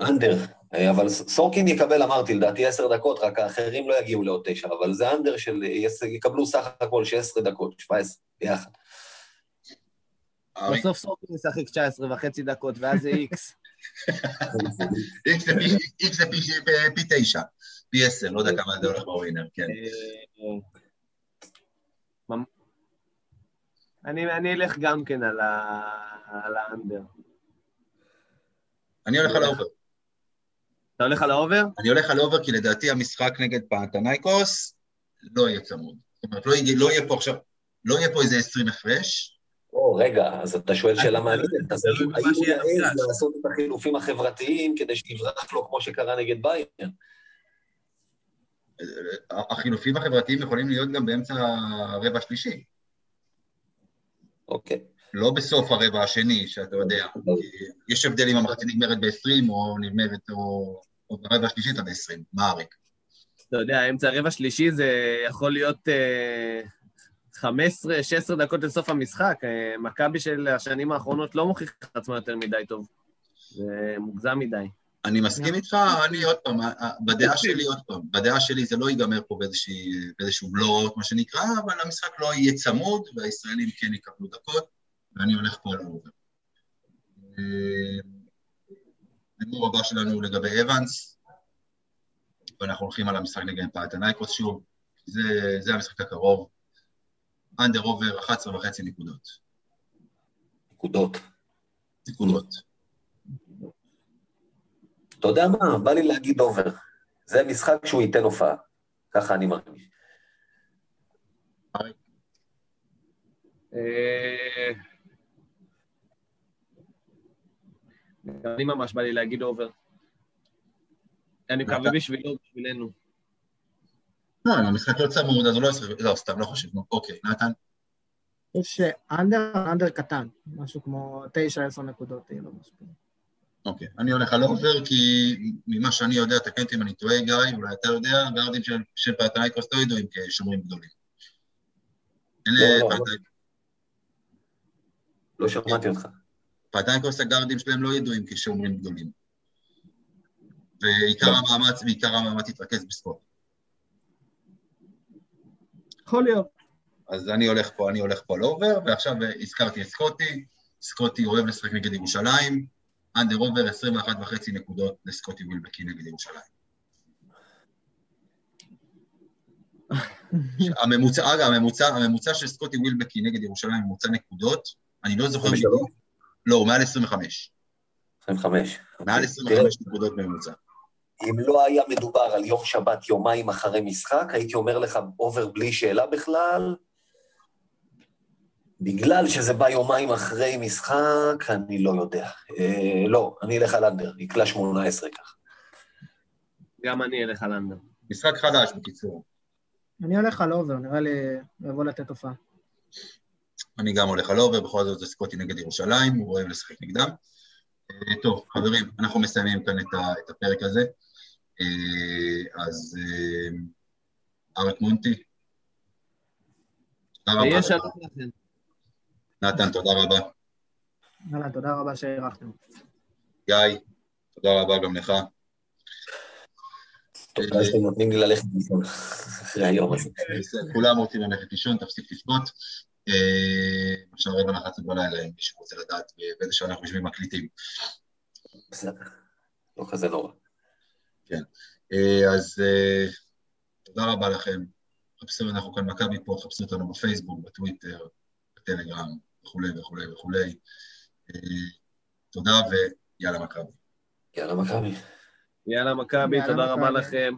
אנדר, אבל סורקין יקבל, אמרתי, לדעתי עשר דקות, רק האחרים לא יגיעו לעוד תשע, אבל זה אנדר של, יקבלו סך הכל 16 דקות, 17, ביחד. בסוף סורקין ישחק 19 וחצי דקות, ואז זה איקס. איקס זה פי תשע, פי עשר, לא יודע כמה זה הולך בווינר, כן. אני, אני אלך גם כן על, ה under. אני הולך על ה over. אתה הולך על ה over? אני הולך על ה over כי לדעתי המשחק נגד פנתנייקוס לא יהיה צמוד. זאת אומרת, לא יהיה, לא יהיה פה עכשיו, לא יהיה פה איזה 20 הפרש. או, רגע, אז אתה שואל שאלה מעניינת, אז האם הוא יעז לעשות את החילופים החברתיים כדי שיברח לו כמו שקרה נגד ביירן? החילופים החברתיים יכולים להיות גם באמצע הרבע השלישי. אוקיי. לא בסוף הרבע השני, שאתה יודע. יש הבדל אם המחצית נגמרת ב-20 או נגמרת, או, או ברבע השלישי אתה ב-20. מה אריק? אתה יודע, אמצע הרבע השלישי זה יכול להיות אה, 15-16 דקות לסוף המשחק. אה, מכבי של השנים האחרונות לא מוכיחה את עצמה יותר מדי טוב. זה מוגזם מדי. אני מסכים איתך, אני עוד פעם, בדעה שלי עוד פעם, בדעה שלי זה לא ייגמר פה באיזשהו blowout, מה שנקרא, אבל המשחק לא יהיה צמוד, והישראלים כן יקבלו דקות, ואני הולך פה על ה over. הדיבור הבא שלנו הוא לגבי אבנס, ואנחנו הולכים על המשחק נגד פנאתינייקוס שוב, זה, זה המשחק הקרוב. under over, 11 וחצי נקודות. נקודות. נקודות. אתה יודע מה? בא לי להגיד over. זה משחק שהוא ייתן הופעה. ככה אני מרגיש. אה, אני ממש בא לי להגיד over. אני מקווה בשבילו, בשבילנו. לא, אם המשחק לא צמוד, אז הוא לא ישחק, לא, סתם, לא חושב. אוקיי, נתן? יש under, under קטן, משהו כמו תשע, עשר נקודות, יהיה לו משהו כזה. אוקיי, אני הולך על over, כי ממה שאני יודע, תקן אותי אם אני טועה, גיא, אולי אתה יודע, גארדים של, של פנאתינייקוס לא ידועים כשומרים גדולים. לא, לא, לא שמעתי אותך. פנאתינייקוס הגארדים שלהם לא ידועים כשומרים גדולים. ועיקר המאמץ, ועיקר המאמץ יתרכז בספורט. יכול להיות. אז אני הולך פה, אני הולך פה על over, ועכשיו הזכרתי את סקוטי, סקוטי אוהב לשחק נגד ירושלים, under over 21 וחצי נקודות לסקוטי ווילבקין נגד ירושלים. הממוצע, אגב, הממוצע, הממוצע של סקוטי ווילבקי נגד ירושלים ממוצע נקודות, אני לא זוכר בדיוק. לא, הוא מעל 25. 25. מעל 25 נקודות ממוצע. אם לא היה מדובר על יום שבת יומיים אחרי משחק, הייתי אומר לך אובר בלי שאלה בכלל. בגלל שזה בא יומיים אחרי משחק, אני לא יודע. אה, לא, אני אלך על אנדר, יקלע 18 ככה. גם אני אלך על under. משחק חדש, בקיצור. אני הולך על over, נראה לי יבוא לתת הופעה. אני גם הולך על over, בכל זאת זה סקוטי נגד ירושלים, הוא אוהב לשחק נגדם. אה, טוב, חברים, אנחנו מסיימים כאן את ה- את הפרק הזה. אה, אז אה, אריק מונטי, תודה רבה. ויש שלום לכם. נתן, תודה רבה. יאללה, תודה רבה שאירחתם. גיא, תודה רבה גם לך. תודה שאתם נותנים לי ללכת לישון אחרי היום הזה. כולם רוצים ללכת לישון, תפסיק לבכות. אה, עכשיו רבע ל-11 בלילה, אם מישהו רוצה לדעת באיזה שעה אנחנו יושבים מקליטים. בסדר, לא כזה נורא. אה, אז אה, תודה רבה לכם. חפשו, אנחנו כאן מכבי פה, חפשו אותנו בפייסבוק, בטוויטר, בטלגרם, וכולי וכולי וכולי. אה, תודה ויאללה מכבי. יאללה, מכבי. יאללה, מכבי, תודה רבה. לכם.